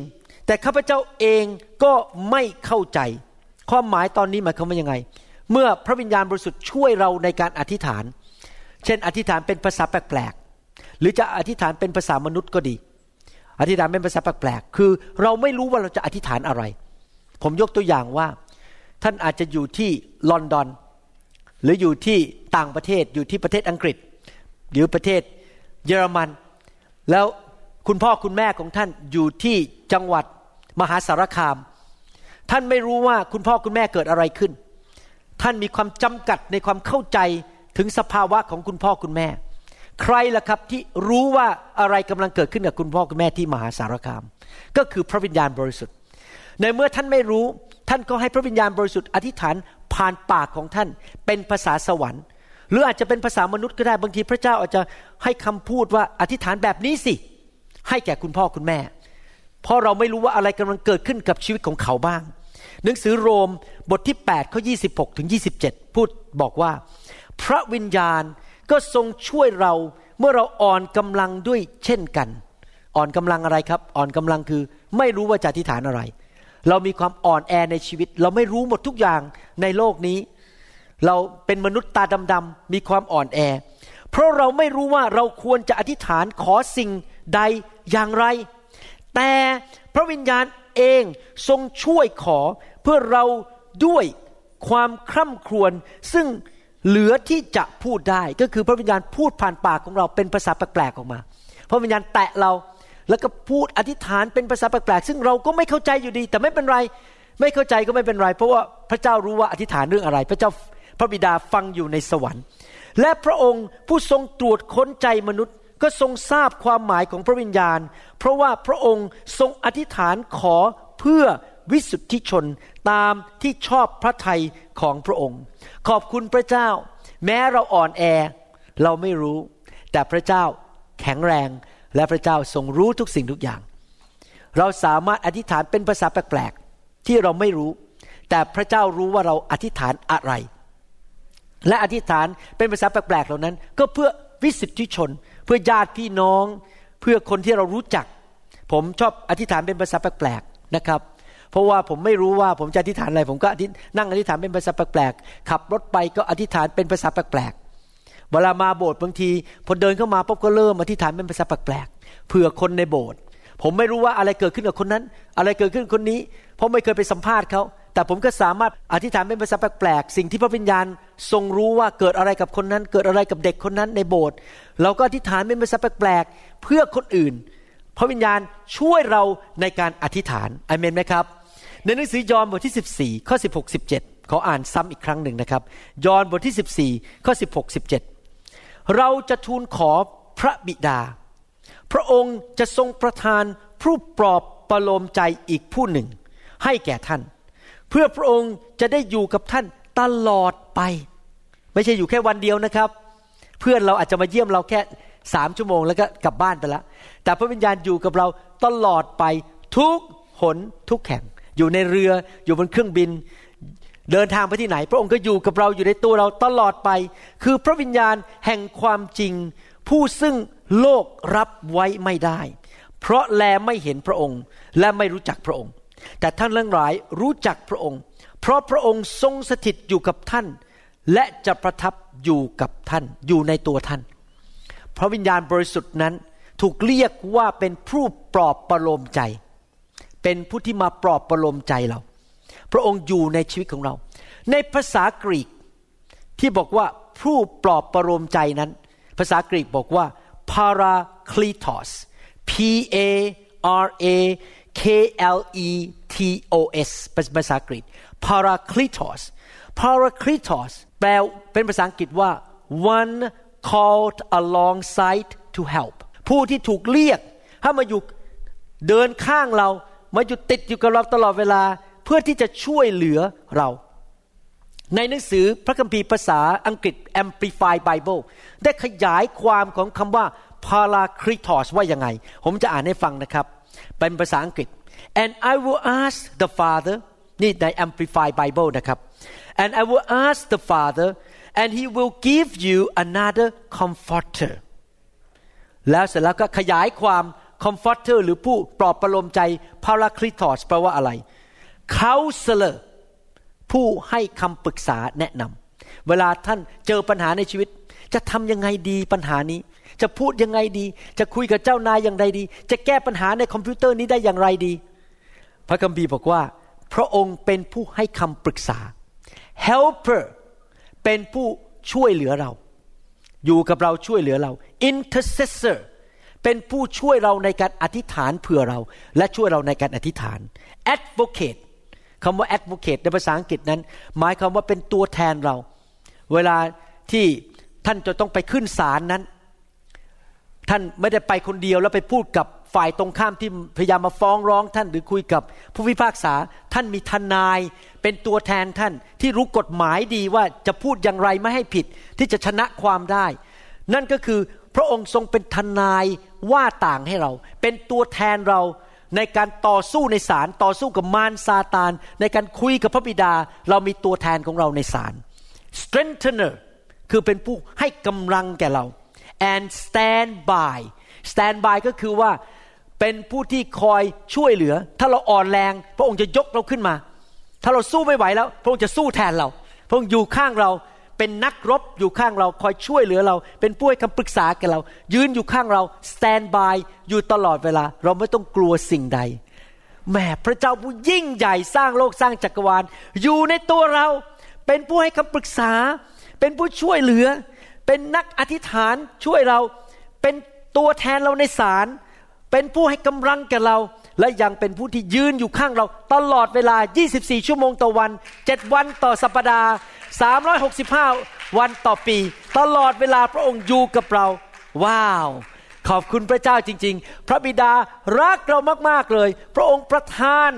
แต่ข้าพเจ้าเองก็ไม่เข้าใจ ความหมายตอนนี้หมายความว่ายังไง เมื่อพระวิญญาณบริสุทธิ์ช่วยเราในการอธิษฐาน เช่น อธิษฐานเป็นภาษาแปลกๆหรือจะอธิษฐานเป็นภาษามนุษย์ก็ดี อธิษฐานเป็นภาษาแปลกๆคือเราไม่รู้ว่าเราจะอธิษฐานอะไร ผมยกตัวอย่างว่า ท่านอาจจะอยู่ที่ลอนดอน หรืออยู่ที่ต่างประเทศอยู่ที่ประเทศอังกฤษ หรือประเทศเยอรมัน แล้วคุณพ่อคุณแม่ของท่านอยู่ที่จังหวัดมหาสารคาม ท่านไม่รู้ว่าคุณพ่อคุณแม่เกิดอะไรขึ้น ท่านมีความจำกัดในความเข้าใจถึงสภาวะของคุณพ่อคุณแม่ ใครล่ะครับที่รู้ว่าอะไรกำลังเกิดขึ้นกับคุณพ่อคุณแม่ที่มหาสารคาม ก็คือพระวิญญาณบริสุทธิ์ ในเมื่อท่านไม่รู้ ท่านก็ให้พระวิญญาณบริสุทธิ์อธิษฐานผ่านปากของท่านเป็นภาษาสวรรค์ หรืออาจจะเป็นภาษามนุษย์ก็ได้บางทีพระเจ้าอาจจะให้คำพูดว่าอธิษฐานแบบนี้สิ ให้แก่คุณพ่อคุณแม่ เพราะเราไม่รู้ว่าอะไรกำลังเกิดขึ้นกับชีวิตของเขาบ้าง หนังสือโรมบทที่8ข้อ26ถึง27 พูดบอกว่า พระวิญญาณก็ทรงช่วยเราเมื่อเราอ่อนกำลังด้วยเช่นกัน อ่อนกำลังอะไรครับ อ่อนกำลังคือไม่รู้ว่าจะอธิษฐานอะไร เรามีความอ่อนแอในชีวิต เราไม่รู้หมดทุกอย่างในโลกนี้ เราเป็นมนุษย์ตาดำๆมีความอ่อนแอ เพราะเราไม่รู้ว่าเราควรจะอธิษฐานขอสิ่งใดอย่างไร แต่พระวิญญาณ เองทรงช่วยขอเพื่อเราด้วยความคร่ำครวญซึ่งเหลือที่จะพูดได้ก็คือพระวิญญาณพูดผ่านปากของเราเป็นภาษาแปลกๆออกมา พระวิญญาณแตะเราแล้วก็พูดอธิษฐานเป็นภาษาแปลกๆซึ่งเราก็ไม่เข้าใจอยู่ดี แต่ไม่เป็นไร ไม่เข้าใจก็ไม่เป็นไร เพราะว่าพระเจ้ารู้ว่าอธิษฐานเรื่องอะไร พระเจ้าพระบิดาฟังอยู่ในสวรรค์ และพระองค์ผู้ทรงตรวจค้นใจมนุษย์ ก็ทรงทราบความหมายของพระวิญญาณ เพราะว่าพระองค์ทรงอธิษฐานขอเพื่อวิสุทธิชนตามที่ชอบพระทัยของพระองค์ ขอบคุณพระเจ้า แม้เราอ่อนแอ เราไม่รู้ แต่พระเจ้าแข็งแรง และพระเจ้าทรงรู้ทุกสิ่งทุกอย่าง เราสามารถอธิษฐานเป็นภาษาแปลกๆที่เราไม่รู้ แต่พระเจ้ารู้ว่าเราอธิษฐานอะไร และอธิษฐานเป็นภาษาแปลกๆเหล่านั้น ก็เพื่อวิสุทธิชน พื่อญาติพี่น้องเพื่อคนที่เรารู้จัก ผมชอบอธิษฐานเป็นภาษาแปลกๆนะครับ เพราะว่าผมไม่รู้ว่าผมจะอธิษฐานอะไร ผมก็นั่งอธิษฐานเป็นภาษาแปลกๆขับรถไปก็อธิษฐานเป็นภาษาแปลกๆเวลามาโบสถ์บางทีพอเดินเข้ามาปุ๊บก็เริ่มอธิษฐานเป็นภาษาแปลกๆเผื่อคนในโบสถ์ผมไม่รู้ว่าอะไรเกิดขึ้นกับคนนั้น อะไรเกิดขึ้นคนนี้ เพราะไม่เคยไปสัมภาษณ์เขาแต่ผมก็สามารถอธิษฐานเป็นภาษาแปลกๆสิ่งที่พระวิญญาณ ทรงรู้ว่าเกิดอะไรกับคนนั้น เกิดอะไรกับเด็กคนนั้นในโบสถ์เราก็อธิษฐานเป็นภาษาแปลกๆเพื่อคนอื่น พระวิญญาณช่วยเราในการอธิษฐานอเมนไหมครับ ในหนังสือยอห์นบทที่ 14 ข้อ 16 17ขออ่านซ้ำอีกครั้งหนึ่งนะครับ ยอห์นบทที่ 14 ข้อ 16 17 เราจะทูลขอพระบิดา พระองค์จะทรงประทานผู้ปลอบประโลมใจอีกผู้หนึ่ง ให้แก่ท่าน เพื่อพระองค์จะได้อยู่กับท่าน ตลอดไป ไม่ใช่อยู่แค่วันเดียวนะครับ เพื่อนเราอาจจะมาเยี่ยมเราแค่สามชั่วโมงแล้วก็กลับบ้านไปแล้วแต่พระวิญญาณอยู่กับเราตลอดไปทุกหนทุกแห่ง อยู่ในเรืออยู่บนเครื่องบิน เดินทางไปที่ไหน พระองค์ก็อยู่กับเราอยู่ในตัวเราตลอดไป คือพระวิญญาณแห่งความจริง ผู้ซึ่งโลกรับไว้ไม่ได้ เพราะแลไม่เห็นพระองค์และไม่รู้จักพระองค์ แต่ท่านทั้งหลายรู้จักพระองค์ เพราะพระองค์ทรงสถิตอยู่กับท่าน และจะประทับอยู่กับท่าน อยู่ในตัวท่าน พระวิญญาณบริสุทธิ์นั้นถูกเรียกว่าเป็นผู้ปลอบประโลมใจ เป็นผู้ที่มาปลอบประโลมใจเรา พระองค์อยู่ในชีวิตของเรา ในภาษากรีกที่บอกว่าผู้ปลอบประโลมใจนั้น ภาษากรีกบอกว่า paracletos P A R A K L E T O S เป็นภาษากรีก paracletos paracletos แปลเป็นภาษาอังกฤษว่า one called alongside to help ผู้ที่ถูกเรียกให้มาอยู่เดินข้างเรา มาอยู่ติดอยู่กับเราตลอดเวลา เพื่อที่จะช่วยเหลือเรา ในหนังสือพระคัมภีร์ภาษาอังกฤษ Amplified Bible ได้ขยายความของคำว่า paracletos ว่ายังไง ผมจะอ่านให้ฟังนะครับ เป็นภาษาอังกฤษ and I will ask the Father นี่ใน Amplified Bible นะครับ and I will ask the Father and he will give you another comforter แล้วเสร็จแล้วก็ขยายความ comforter หรือผู้ปลอบประโลมใจ paracletos แปลว่าอะไร counselor ผู้ให้คำปรึกษาแนะนำเวลาท่านเจอปัญหาในชีวิต จะทำยังไงดีปัญหานี้ จะพูดยังไงดี จะคุยกับเจ้านายอย่างไรดี จะแก้ปัญหาในคอมพิวเตอร์นี้ได้อย่างไรดี พระคัมภีร์บอกว่า พระองค์เป็นผู้ให้คำปรึกษา helper เป็นผู้ช่วยเหลือเรา อยู่กับเราช่วยเหลือเรา intercessor เป็นผู้ช่วยเราในการอธิษฐานเผื่อเรา และช่วยเราในการอธิษฐาน advocate คำว่า advocate ในภาษาอังกฤษนั้น หมายความว่าเป็นตัวแทนเรา เวลาที่ท่านจะต้องไปขึ้นศาลนั้น ท่านไม่ได้ไปคนเดียวแล้วไปพูดกับฝ่ายตรงข้ามที่พยายามมาฟ้องร้องท่านหรือคุยกับผู้พิพากษาท่านมีทนาย เป็นตัวแทนท่านที่รู้กฎหมายดีว่าจะพูดอย่างไรไม่ให้ผิด ที่จะชนะความได้ นั่นก็คือพระองค์ทรงเป็นทนายว่าต่างให้เรา เป็นตัวแทนเราในการต่อสู้ในศาลต่อสู้กับมารซาตาน ในการคุยกับพระบิดา เรามีตัวแทนของเราในศาล strengthener คือเป็นผู้ให้กำลังแก่เรา and stand by stand by ก็คือว่าเป็นผู้ที่คอยช่วยเหลือ ถ้าเราอ่อนแรง พระองค์จะยกเราขึ้นมา ถ้าเราสู้ไม่ไหวแล้ว พระองค์จะสู้แทนเรา พระองค์อยู่ข้างเรา เป็นนักรบอยู่ข้างเรา คอยช่วยเหลือเรา เป็นผู้ให้คำปรึกษาแกเรา ยืนอยู่ข้างเรา stand by อยู่ตลอดเวลา เราไม่ต้องกลัวสิ่งใด แม่พระเจ้าผู้ยิ่งใหญ่สร้างโลกสร้างจักรวาล อยู่ในตัวเรา เป็นผู้ให้คำปรึกษา เป็นผู้ช่วยเหลือ เป็นนักอธิษฐานช่วยเราเป็นตัวแทนเราในศาลเป็นผู้ให้กำลังแก่เรา และยังเป็นผู้ที่ยืนอยู่ข้างเรา ตลอดเวลา 24 ชั่วโมงต่อวัน 7 วันต่อสัปดาห์ 365 วันต่อปี ตลอดเวลาพระองค์อยู่กับเรา ว้าว ขอบคุณพระเจ้าจริง ๆ พระบิดารักเรามาก ๆ เลย พระองค์ประทาน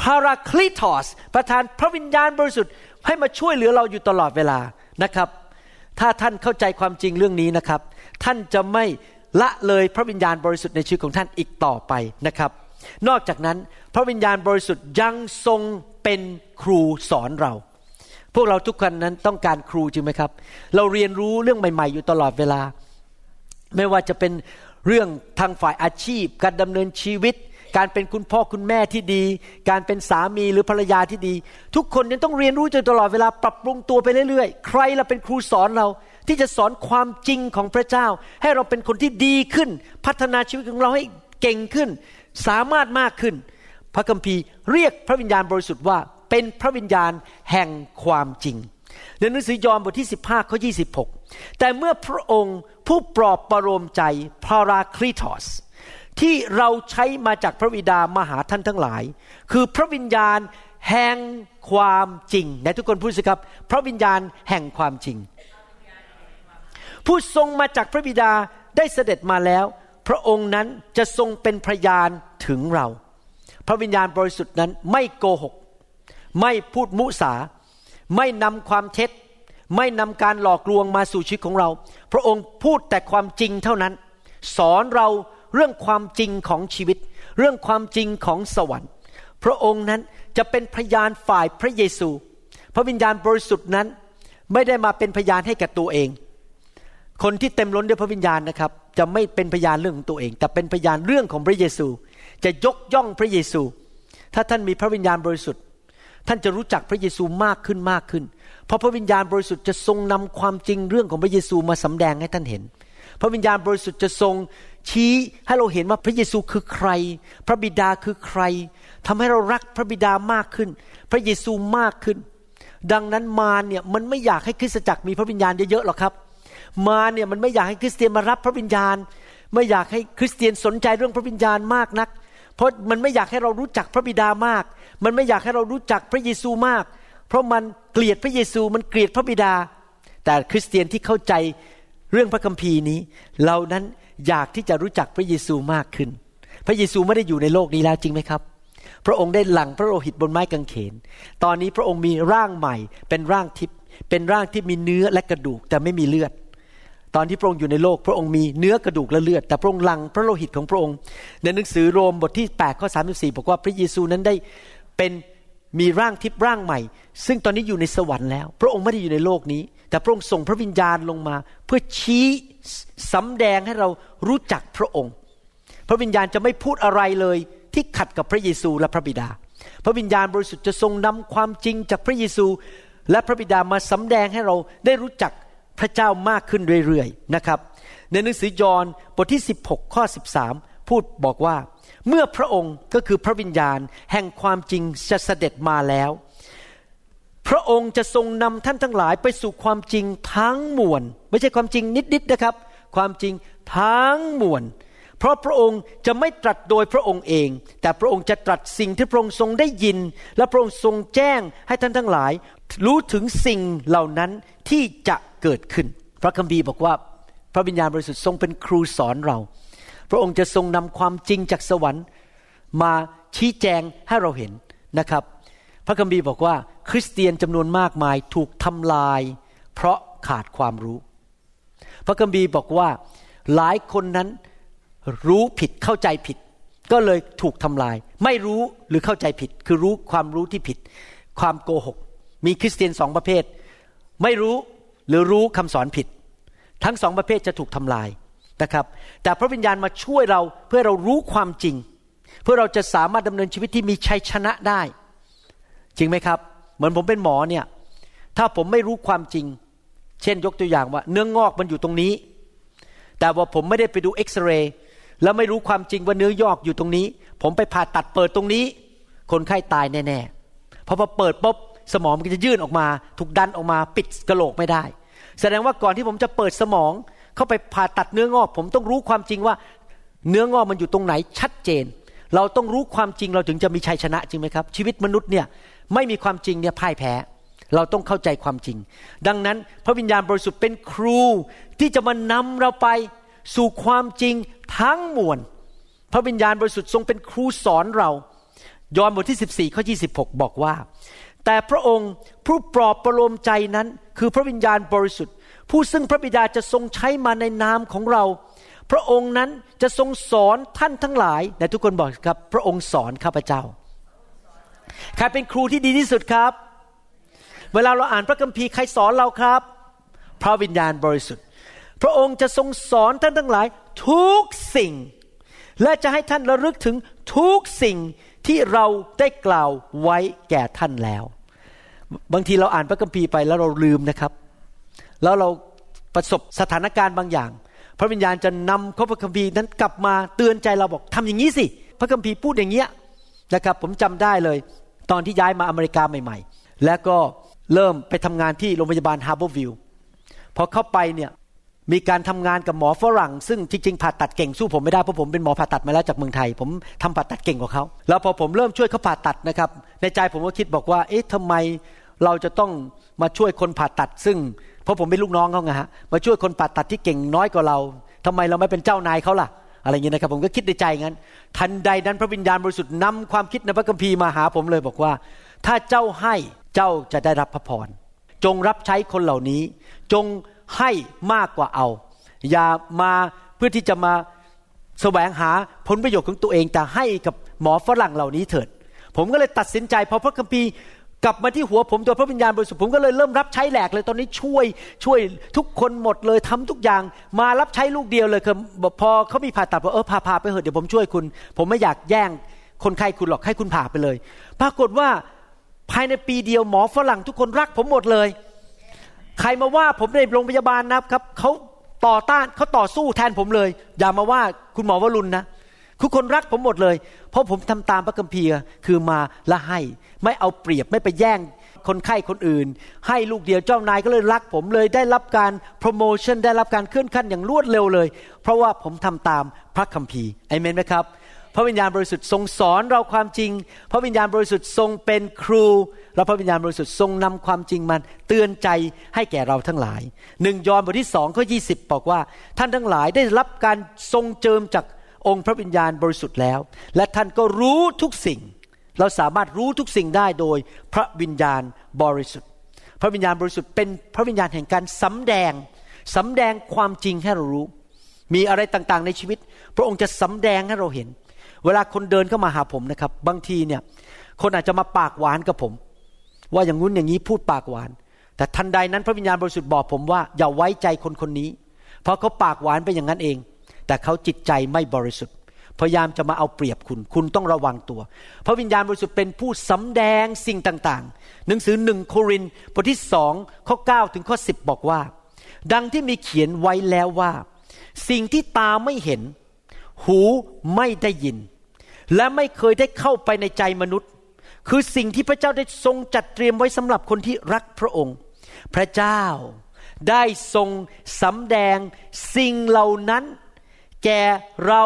พาราคลิทอส ประทานพระวิญญาณบริสุทธิ์ให้มาช่วยเหลือเราอยู่ตลอดเวลานะครับ ถ้าท่านเข้าใจความจริงเรื่องนี้นะครับ ท่านจะไม่ละเลยพระวิญญาณบริสุทธิ์ในชีวิตของท่านอีกต่อไปนะครับ นอกจากนั้นพระวิญญาณบริสุทธิ์ยังทรงเป็นครูสอนเรา พวกเราทุกคนนั้นต้องการครูจริงไหมครับ เราเรียนรู้เรื่องใหม่ ๆ อยู่ตลอดเวลา ไม่ว่าจะเป็นเรื่องทางฝ่ายอาชีพ การดำเนินชีวิต การเป็นคุณพ่อคุณแม่ที่ดี การเป็นสามีหรือภรรยาที่ดี ทุกคนยังต้องเรียนรู้จนตลอดเวลาปรับปรุงตัวไปเรื่อยๆ ใครเราเป็นครูสอนเราที่จะสอนความจริงของพระเจ้า ให้เราเป็นคนที่ดีขึ้น พัฒนาชีวิตของเราให้เก่งขึ้น สามารถมากขึ้น พระคัมภีร์เรียกพระวิญญาณบริสุทธิ์ว่าเป็นพระวิญญาณแห่งความจริงในหนังสือยอห์นบทที่ 15ข้อ26 แต่เมื่อพระองค์ผู้ปลอบประโลมใจพาราคลิทอส ที่เราใช้มาจากพระบิดามาหาท่านทั้งหลาย คือพระวิญญาณแห่งความจริงในทุกคนพูดสิครับ พระวิญญาณแห่งความจริง ผู้ทรงมาจากพระบิดาได้เสด็จมาแล้ว พระองค์นั้นจะทรงเป็นพยานถึงเรา พระวิญญาณบริสุทธิ์นั้นไม่โกหก ไม่พูดมุสา ไม่นำความเท็จ ไม่นำการหลอกลวงมาสู่ชีวิตของเรา พระองค์พูดแต่ความจริงเท่านั้น สอนเรา เรื่องความจริงของชีวิต เรื่องความจริงของสวรรค์ พระองค์นั้นจะเป็นพยานฝ่ายพระเยซู พระวิญญาณบริสุทธิ์นั้นไม่ได้มาเป็นพยานให้กับตัวเอง คนที่เต็มล้นด้วยพระวิญญาณนะครับ จะไม่เป็นพยานเรื่องของตัวเอง แต่เป็นพยานเรื่องของพระเยซู จะยกย่องพระเยซู ถ้าท่านมีพระวิญญาณบริสุทธิ์ ท่านจะรู้จักพระเยซูมากขึ้นมากขึ้น เพราะพระวิญญาณบริสุทธิ์จะทรงนำความจริงเรื่องของพระเยซูมาสำแดงให้ท่านเห็น พระวิญญาณบริสุทธิ์จะทรง ชี้ให้เราเห็นว่าพระเยซูคือใคร พระบิดาคือใครทำให้เรารักพระบิดามากขึ้น พระเยซูมากขึ้น ดังนั้นมารเนี่ยมันไม่อยากให้คริสตจักรมีพระวิญญาณเยอะๆหรอกครับ มาเนี่ยมันไม่อยากให้คริสเตียนมารับพระวิญญาณ ไม่อยากให้คริสเตียนสนใจเรื่องพระวิญญาณมากนัก เพราะมันไม่อยากให้เรารู้จักพระบิดามาก มันไม่อยากให้เรารู้จักพระเยซูมาก เพราะมันเกลียดพระเยซูมันเกลียดพระบิดา แต่คริสเตียนที่เข้าใจเรื่องพระคัมภีร์นี้ เรานั้น อยากที่จะรู้จักพระเยซูมากขึ้น พระเยซูไม่ได้อยู่ในโลกนี้แล้วจริงไหมครับ พระองค์ได้หลั่งพระโลหิตบนไม้กางเขน ตอนนี้พระองค์มีร่างใหม่ เป็นร่างทิพย์เป็นร่างที่มีเนื้อและกระดูกแต่ไม่มีเลือด ตอนที่พระองค์อยู่ในโลก พระองค์มีเนื้อกระดูกและเลือด แต่พระองค์หลั่งพระโลหิตของพระองค์ ในหนังสือโรมบทที่8ข้อ34บอกว่าพระเยซูนั้นได้เป็น มีร่างทิพย์ร่างใหม่ ซึ่งตอนนี้อยู่ในสวรรค์แล้ว พระองค์ไม่ได้อยู่ในโลกนี้ แต่พระองค์ส่งพระวิญญาณลงมา เพื่อชี้สำแดงให้เรารู้จักพระองค์ พระวิญญาณจะไม่พูดอะไรเลยที่ขัดกับพระเยซูและพระบิดา พระวิญญาณบริสุทธิ์จะทรงนำความจริงจากพระเยซู และพระบิดามาสำแดงให้เราได้รู้จักพระเจ้ามากขึ้นเรื่อยๆนะครับ ในหนังสือยอห์นบทที่ 16 ข้อ 13 พูดบอกว่า เมื่อพระองค์ก็คือพระวิญญาณแห่งความจริงจะเสด็จมาแล้ว พระองค์จะทรงนำท่านทั้งหลายไปสู่ความจริงทั้งมวล ไม่ใช่ความจริงนิดๆนะครับ ความจริงทั้งมวลเพราะพระองค์จะไม่ตรัสโดยพระองค์เอง แต่พระองค์จะตรัสสิ่งที่พระองค์ทรงได้ยิน และพระองค์ทรงแจ้งให้ท่านทั้งหลาย รู้ถึงสิ่งเหล่านั้นที่จะเกิดขึ้น พระคัมภีร์บอกว่า พระวิญญาณบริสุทธิ์ทรงเป็นครูสอนเรา พระองค์จะทรงนำความจริงจากสวรรค์ มาชี้แจงให้เราเห็นนะครับ พระคัมภีร์บอกว่า คริสเตียนจำนวนมากมายถูกทำลาย เพราะขาดความรู้ พระคัมภีร์บอกว่าหลายคนนั้นรู้ผิดเข้าใจผิด ก็เลยถูกทำลาย ไม่รู้หรือเข้าใจผิด คือรู้ความรู้ที่ผิด ความโกหก มีคริสเตียนสองประเภท ไม่รู้หรือรู้คำสอนผิด ทั้งสองประเภทจะถูกทำลาย นะครับ แต่พระวิญญาณมาช่วยเราเพื่อเรารู้ความจริง เพื่อเราจะสามารถดำเนินชีวิตที่มีชัยชนะได้ จริงไหมครับ เหมือนผมเป็นหมอเนี่ย ถ้าผมไม่รู้ความจริง เช่นยกตัวอย่างว่า เนื้องอกมันอยู่ตรงนี้ แต่ว่าผมไม่ได้ไปดูเอ็กซเรย์แล้วไม่รู้ความจริงว่าเนื้อยอกอยู่ตรงนี้ ผมไปผ่าตัดเปิดตรงนี้ คนไข้ตายแน่ๆเพราะพอเปิดปุ๊บสมองมันจะยื่นออกมา ถูกดันออกมาปิดกระโหลกไม่ได้ แสดงว่าก่อนที่ผมจะเปิดสมอง เข้าไปผ่าตัดเนื้องอก ผมต้องรู้ความจริงว่า เนื้องอกมันอยู่ตรงไหนชัดเจน เราต้องรู้ความจริงเราถึงจะมีชัยชนะจริงไหมครับ ชีวิตมนุษย์เนี่ยไม่มีความจริงเนี่ยพ่ายแพ้ เราต้องเข้าใจความจริง ดังนั้นพระวิญญาณบริสุทธิ์เป็นครูที่จะมานำเราไปสู่ความจริงทั้งมวล พระวิญญาณบริสุทธิ์ทรงเป็นครูสอนเรา ยอห์นบทที่ 14ข้อ26 บอกว่า แต่พระองค์ผู้ปลอบประโลมใจนั้น คือพระวิญญาณบริสุทธิ์ ผู้ซึ่งพระบิดาจะทรงใช้มาในนามของเรา พระองค์นั้นจะทรงสอนท่านทั้งหลายแต่ทุกคนบอกครับ พระองค์สอนข้าพเจ้า ใครเป็นครูที่ดีที่สุดครับ เวลาเราอ่านพระคัมภีร์ใครสอนเราครับ พระวิญญาณบริสุทธิ์ พระองค์จะทรงสอนท่านทั้งหลาย ทุกสิ่ง และจะให้ท่านระลึกถึงทุกสิ่งที่เราได้กล่าวไว้แก่ท่านแล้ว บางทีเราอ่านพระคัมภีร์ไปแล้วเราลืมนะครับ แล้วเราประสบสถานการณ์บางอย่าง พระวิญญาณจะนำข้อพระคัมภีร์นั้นกลับมาเตือนใจเราบอกทำอย่างนี้สิ พระคัมภีร์พูดอย่างเงี้ยนะครับผมจำได้เลย ตอนที่ย้ายมาอเมริกาใหม่ ๆ แล้วก็เริ่มไปทำงานที่โรงพยาบาลฮาร์เบอร์วิลพอเข้าไปเนี่ยมีการทำงานกับหมอฝรั่ง ซึ่งจริงๆผ่าตัดเก่งสู้ผมไม่ได้เพราะผมเป็นหมอผ่าตัดมาแล้วจากเมืองไทย ผมทำผ่าตัดเก่งกว่าเขาแล้วพอผมเริ่มช่วยเขาผ่าตัดนะครับ ในใจผมก็คิดบอกว่า เอ๊ะทำไมเราจะต้องมาช่วยคนผ่าตัดซึ่ง เพราะผมเป็นลูกน้องเขาไงฮะมาช่วยคนผ่าตัดที่เก่งน้อยกว่าเราทำไมเราไม่เป็นเจ้านายเขาล่ะ อะไรอย่างนี้นะครับ ผมก็คิดในใจงั้น ทันใดนั้นพระวิญญาณบริสุทธิ์นำความคิดในพระคัมภีร์มาหาผมเลยบอกว่า ถ้าเจ้าให้เจ้าจะได้รับพระพรจงรับใช้คนเหล่านี้ จงให้มากกว่าเอา อย่ามาเพื่อที่จะมาแสวงหาผลประโยชน์ของตัวเองแต่ให้กับหมอฝรั่งเหล่านี้เถิด ผมก็เลยตัดสินใจพอพระคัมภีร์ กลับมาที่หัวผมโดยพระวิญญาณบริสุทธิ์ผมก็เลยเริ่มรับใช้แหลกเลยตอนนี้ช่วยช่วยทุกคนหมดเลยทำทุกอย่างมารับใช้ลูกเดียวเลยคือพอเขามีผ่าตัดบอกเออพาพาไปเถอะเดี๋ยวผมช่วยคุณ ผมไม่อยากแย่งคนไข้คุณหรอกให้คุณผ่าไปเลย ปรากฏว่าภายในปีเดียวหมอฝรั่งทุกคนรักผมหมดเลย ใครมาว่าผมในโรงพยาบาลนะครับเขาต่อต้านเขาต่อสู้แทนผมเลย อย่ามาว่าคุณหมอวรุณนะ ทุกคนรักผมหมดเลย เพราะผมทำตามพระคัมภีร์คือมาละให้ ไม่เอาเปรียบไม่ไปแย่งคนไข้คนอื่น ให้ลูกเดียวเจ้านายก็เลยรักผมเลยได้รับการโปรโมชั่นได้รับการเคลื่อนขั้นอย่างรวดเร็วเลย เพราะว่าผมทำตามพระคัมภีร์อเมนไหมครับ พระวิญญาณบริสุทธิ์ทรงสอนเราความจริง พระวิญญาณบริสุทธิ์ทรงเป็นครู และพระวิญญาณบริสุทธิ์ทรงนำความจริงมาเตือนใจให้แก่เราทั้งหลายหนึ่งยอห์นบทที่สองข้อยีบอกว่า ท่านทั้งหลายได้รับการทรงเจิมจาก องค์พระวิญญาณบริสุทธิ์แล้ว และท่านก็รู้ทุกสิ่ง เราสามารถรู้ทุกสิ่งได้โดยพระวิญญาณบริสุทธิ์ พระวิญญาณบริสุทธิ์เป็นพระวิญญาณแห่งการสำแดงสำแดงความจริงให้เรารู้ มีอะไรต่างๆในชีวิต พระองค์จะสำแดงให้เราเห็น เวลาคนเดินเข้ามาหาผมนะครับ บางทีเนี่ย คนอาจจะมาปากหวานกับผม ว่าอย่างงู้นอย่างนี้พูดปากหวาน แต่ทันใดนั้นพระวิญญาณบริสุทธิ์บอกผมว่าอย่าไว้ใจคนคนนี้ เพราะเขาปากหวานไปอย่างนั้นเอง แต่เขาจิตใจไม่บริสุทธิ์ พยายามจะมาเอาเปรียบคุณ คุณต้องระวังตัว พระวิญญาณบริสุทธิ์เป็นผู้สำแดงสิ่งต่างๆ หนังสือหนึ่งโครินบทที่สองข้อ 9 ถึงข้อ 10 บอกว่า ดังที่มีเขียนไว้แล้วว่า สิ่งที่ตาไม่เห็น หูไม่ได้ยิน และไม่เคยได้เข้าไปในใจมนุษย์ คือสิ่งที่พระเจ้าได้ทรงจัดเตรียมไว้สำหรับคนที่รักพระองค์ พระเจ้าได้ทรงสำแดงสิ่งเหล่านั้น แก่เรา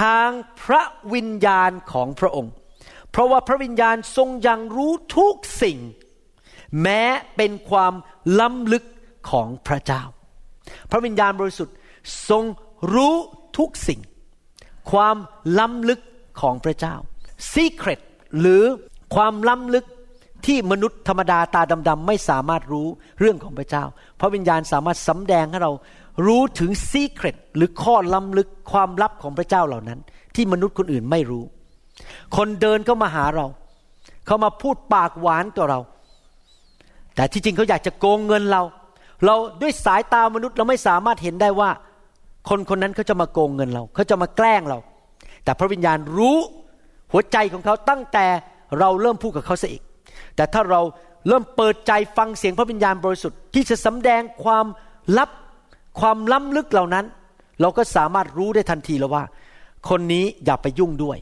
ทางพระวิญญาณของพระองค์ เพราะว่าพระวิญญาณทรงยังรู้ทุกสิ่ง แม้เป็นความล้ำลึกของพระเจ้า พระวิญญาณบริสุทธิ์ทรงรู้ทุกสิ่ง ความล้ำลึกของพระเจ้า secret หรือความล้ำลึกที่มนุษย์ธรรมดาตาดำๆไม่สามารถรู้เรื่องของพระเจ้า พระวิญญาณสามารถสำแดงให้เรา รู้ถึงซีเครตหรือข้อล้ำลึกความลับของพระเจ้าเหล่านั้น ที่มนุษย์คนอื่นไม่รู้ คนเดินเข้ามาหาเรา เขามาพูดปากหวานต่อเรา แต่ที่จริงเขาอยากจะโกงเงินเรา เราด้วยสายตามนุษย์เราไม่สามารถเห็นได้ว่า คนคนนั้นเขาจะมาโกงเงินเราเขาจะมาแกล้งเรา แต่พระวิญญาณรู้หัวใจของเขาตั้งแต่เราเริ่มพูดกับเขาซะอีก แต่ถ้าเราเริ่มเปิดใจฟังเสียงพระวิญญาณบริสุทธิ์ที่จะสำแดงความลับ ความล้ำลึกเหล่านั้น เราก็สามารถรู้ได้ทันทีแล้วว่า คนนี้อย่าไปยุ่งด้วย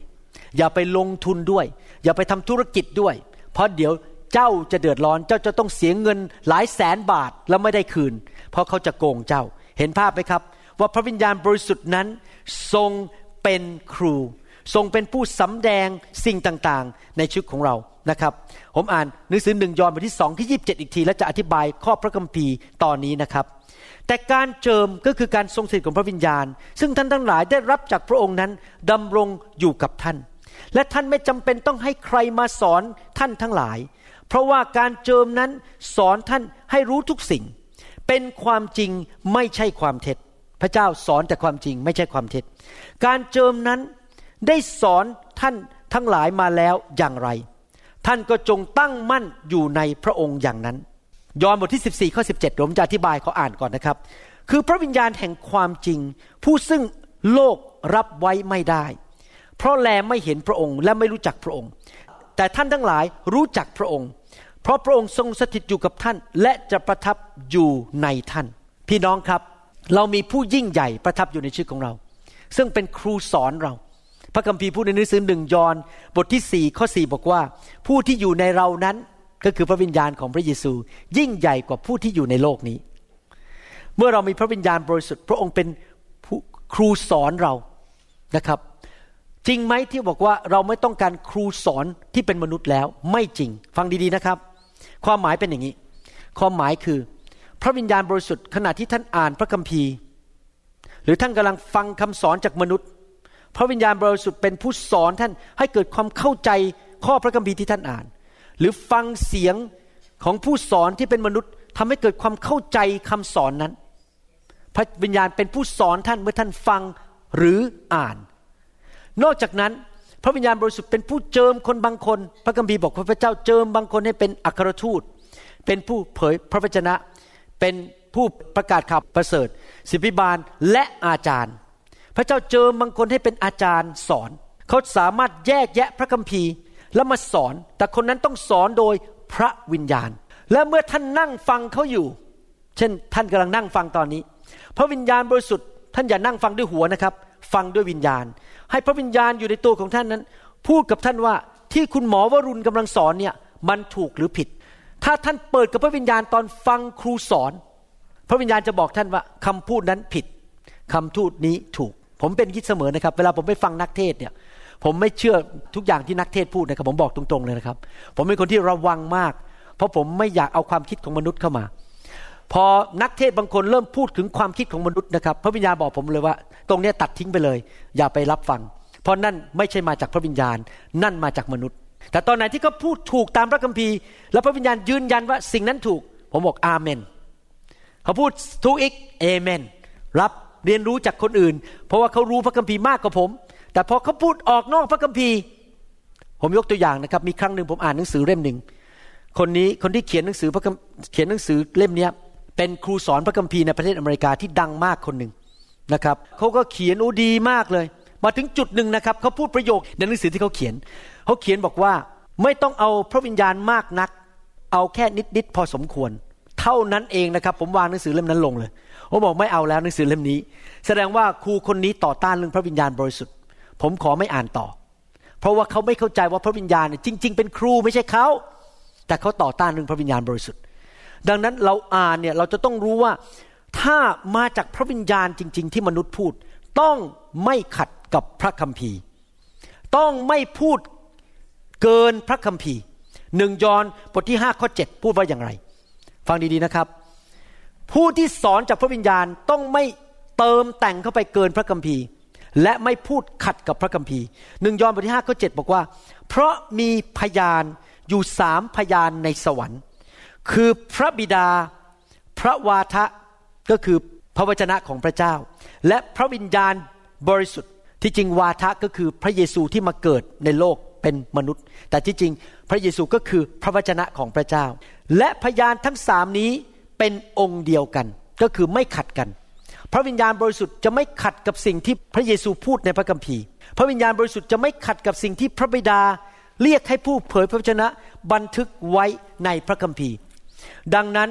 อย่าไปลงทุนด้วย อย่าไปทำธุรกิจด้วย เพราะเดี๋ยวเจ้าจะเดือดร้อน เจ้าจะต้องเสียเงินหลายแสนบาทแล้วไม่ได้คืน เพราะเขาจะโกงเจ้า เห็นภาพไหมครับ ว่าพระวิญญาณบริสุทธิ์นั้น ทรงเป็นครู ทรงเป็นผู้สำแดงสิ่งต่างๆ ในชีวิตของเรานะครับ ผมอ่านหนังสือหนึ่งยอห์นบทที่สองที่ยีิบเจ็ดอีกที และจะอธิบายข้อพระคัมภีร์ตอนนี้นะครับ แต่การเจิมก็คือการทรงสถิตของพระวิญญาณ ซึ่งท่านทั้งหลายได้รับจากพระองค์นั้นดำรงอยู่กับท่าน และท่านไม่จำเป็นต้องให้ใครมาสอนท่านทั้งหลาย เพราะว่าการเจิมนั้นสอนท่านให้รู้ทุกสิ่ง เป็นความจริงไม่ใช่ความเท็จ พระเจ้าสอนแต่ความจริงไม่ใช่ความเท็จ การเจิมนั้นได้สอนท่านทั้งหลายมาแล้วอย่างไร ท่านก็จงตั้งมั่นอยู่ในพระองค์อย่างนั้น ยอห์นบทที่ 14ข้อ17ผมจะอธิบายเขาอ่านก่อนนะครับ คือพระวิญญาณแห่งความจริง ผู้ซึ่งโลกรับไว้ไม่ได้ เพราะแลไม่เห็นพระองค์และไม่รู้จักพระองค์ แต่ท่านทั้งหลายรู้จักพระองค์ เพราะพระองค์ทรงสถิตอยู่กับท่าน และจะประทับอยู่ในท่าน พี่น้องครับ เรามีผู้ยิ่งใหญ่ประทับอยู่ในชีวิตของเรา ซึ่งเป็นครูสอนเราพระคัมภีร์พูดในหนังสือหนึ่งยอห์นบทที่สี่ข้อสี่บอกว่า ผู้ที่อยู่ในเรานั้น ก็คือพระวิญญาณของพระเยซู ยิ่งใหญ่กว่าผู้ที่อยู่ในโลกนี้ เมื่อเรามีพระวิญญาณบริสุทธิ์พระองค์เป็นครูสอนเรานะครับ จริงไหมที่บอกว่าเราไม่ต้องการครูสอนที่เป็นมนุษย์แล้ว ไม่จริง ฟังดีๆนะครับ ความหมายเป็นอย่างนี้ ความหมายคือ พระวิญญาณบริสุทธิ์ขณะที่ท่านอ่านพระคัมภีร์ หรือท่านกำลังฟังคำสอนจากมนุษย์ พระวิญญาณบริสุทธิ์เป็นผู้สอนท่านให้เกิดความเข้าใจข้อพระคัมภีร์ที่ท่านอ่าน หรือฟังเสียงของผู้สอนที่เป็นมนุษย์ทำให้เกิดความเข้าใจคำสอนนั้น พระวิญญาณเป็นผู้สอนท่านเมื่อท่านฟังหรืออ่าน นอกจากนั้นพระวิญญาณบริสุทธิ์เป็นผู้เจิมคนบางคน พระคัมภีร์บอกพระเจ้าเจิมบางคนให้เป็นอัครทูต เป็นผู้เผยพระวจนะ เป็นผู้ประกาศข่าวประเสริฐศิบิบาลและอาจารย์ พระเจ้าเจิมบางคนให้เป็นอาจารย์สอน เขาสามารถแยกแยะพระคัมภีร์ แล้วมาสอน แต่คนนั้นต้องสอนโดยพระวิญญาณ และเมื่อท่านนั่งฟังเขาอยู่ เช่น ท่านกำลังนั่งฟังตอนนี้ พระวิญญาณบริสุทธิ์ ท่านอย่านั่งฟังด้วยหัวนะครับ ฟังด้วยวิญญาณ ให้พระวิญญาณอยู่ในตัวของท่านนั้น พูดกับท่านว่าที่คุณหมอวรุณกำลังสอนเนี่ยมันถูกหรือผิด ถ้าท่านเปิดกับพระวิญญาณตอนฟังครูสอน พระวิญญาณจะบอกท่านว่าคำพูดนั้นผิดคำพูดนี้ถูก ผมเป็นคิดเสมอนะครับ เวลาผมไปฟังนักเทศเนี่ย ผมไม่เชื่อทุกอย่างที่นักเทศพูดนะครับ ผมบอกตรงๆเลยนะครับ ผมเป็นคนที่ระวังมาก เพราะผมไม่อยากเอาความคิดของมนุษย์เข้ามา พอนักเทศบางคนเริ่มพูดถึงความคิดของมนุษย์นะครับ พระวิญญาณบอกผมเลยว่า ตรงนี้ตัดทิ้งไปเลย อย่าไปรับฟัง เพราะนั่นไม่ใช่มาจากพระวิญญาณ นั่นมาจากมนุษย์ แต่ตอนไหนที่เขาพูดถูกตามพระคัมภีร์ แล้วพระวิญญาณยืนยันว่าสิ่งนั้นถูก ผมบอกอาเมนเขาพูดถูกอีกเอเมน รับเรียนรู้จากคนอื่น เพราะว่าเขารู้พระคัมภีร์มากกว่าผม แต่พอเขาพูดออกนอกพระคัมภีร์ ผมยกตัวอย่างนะครับ มีครั้งหนึ่งผมอ่านหนังสือเล่มหนึ่งคนนี้คนที่เขียนหนังสือพระเขียนหนังสือเล่มนี้เป็นครูสอนพระคัมภีร์ในประเทศอเมริกาที่ดังมากคนหนึ่งนะครับเขาก็เขียนโอ้ดีมากเลย มาถึงจุดหนึ่งนะครับเขาพูดประโยคในหนังสือที่เขาเขียนเขาเขียนบอกว่าไม่ต้องเอาพระวิญญาณมากนัก เอาแค่นิดๆพอสมควร เท่านั้นเองนะครับ ผมวางหนังสือเล่มนั้นลงเลยผมบอกไม่เอาแล้วหนังสือเล่มนี้ แสดงว่าครูคนนี้ต่อต้านเรื่องพระวิญญาณบริสุทธิ์ ผมขอไม่อ่านต่อ เพราะว่าเขาไม่เข้าใจว่าพระวิญญาณจริง ๆ เป็นครูไม่ใช่เขาแต่เขาต่อต้านเรื่องพระวิญญาณบริสุทธิ์ ดังนั้นเราอ่านเนี่ยเราจะต้องรู้ว่าถ้ามาจากพระวิญญาณจริง ๆ ที่มนุษย์พูด ต้องไม่ขัดกับพระคัมภีร์ ต้องไม่พูดเกินพระคัมภีร์หนึ่งยอห์นบทที่ห้าข้อเจ็ดพูดว่าอย่างไร ฟังดีๆนะครับ ผู้ที่สอนจากพระวิญญาณต้องไม่เติมแต่งเข้าไปเกินพระคัมภีร์ และไม่พูดขัดกับพระคัมภีร์หนึ่งยอห์นบทที่ห้าข้อเจ็ดบอกว่า เพราะมีพยานอยู่สามพยานในสวรรค์ คือพระบิดา พระวาทะก็คือพระวจนะของพระเจ้า และพระวิญญาณบริสุทธิ์ ที่จริงวาทะก็คือพระเยซูที่มาเกิดในโลกเป็นมนุษย์ แต่ที่จริงพระเยซูก็คือพระวจนะของพระเจ้า และพยานทั้งสามนี้เป็นองค์เดียวกัน ก็คือไม่ขัดกัน พระวิญญาณบริสุทธิ์จะไม่ขัดกับสิ่งที่พระเยซูพูดในพระคัมภีร์ พระวิญญาณบริสุทธิ์จะไม่ขัดกับสิ่งที่พระบิดาเรียกให้ผู้เผยพระวจนะบันทึกไว้ในพระคัมภีร์ ดังนั้น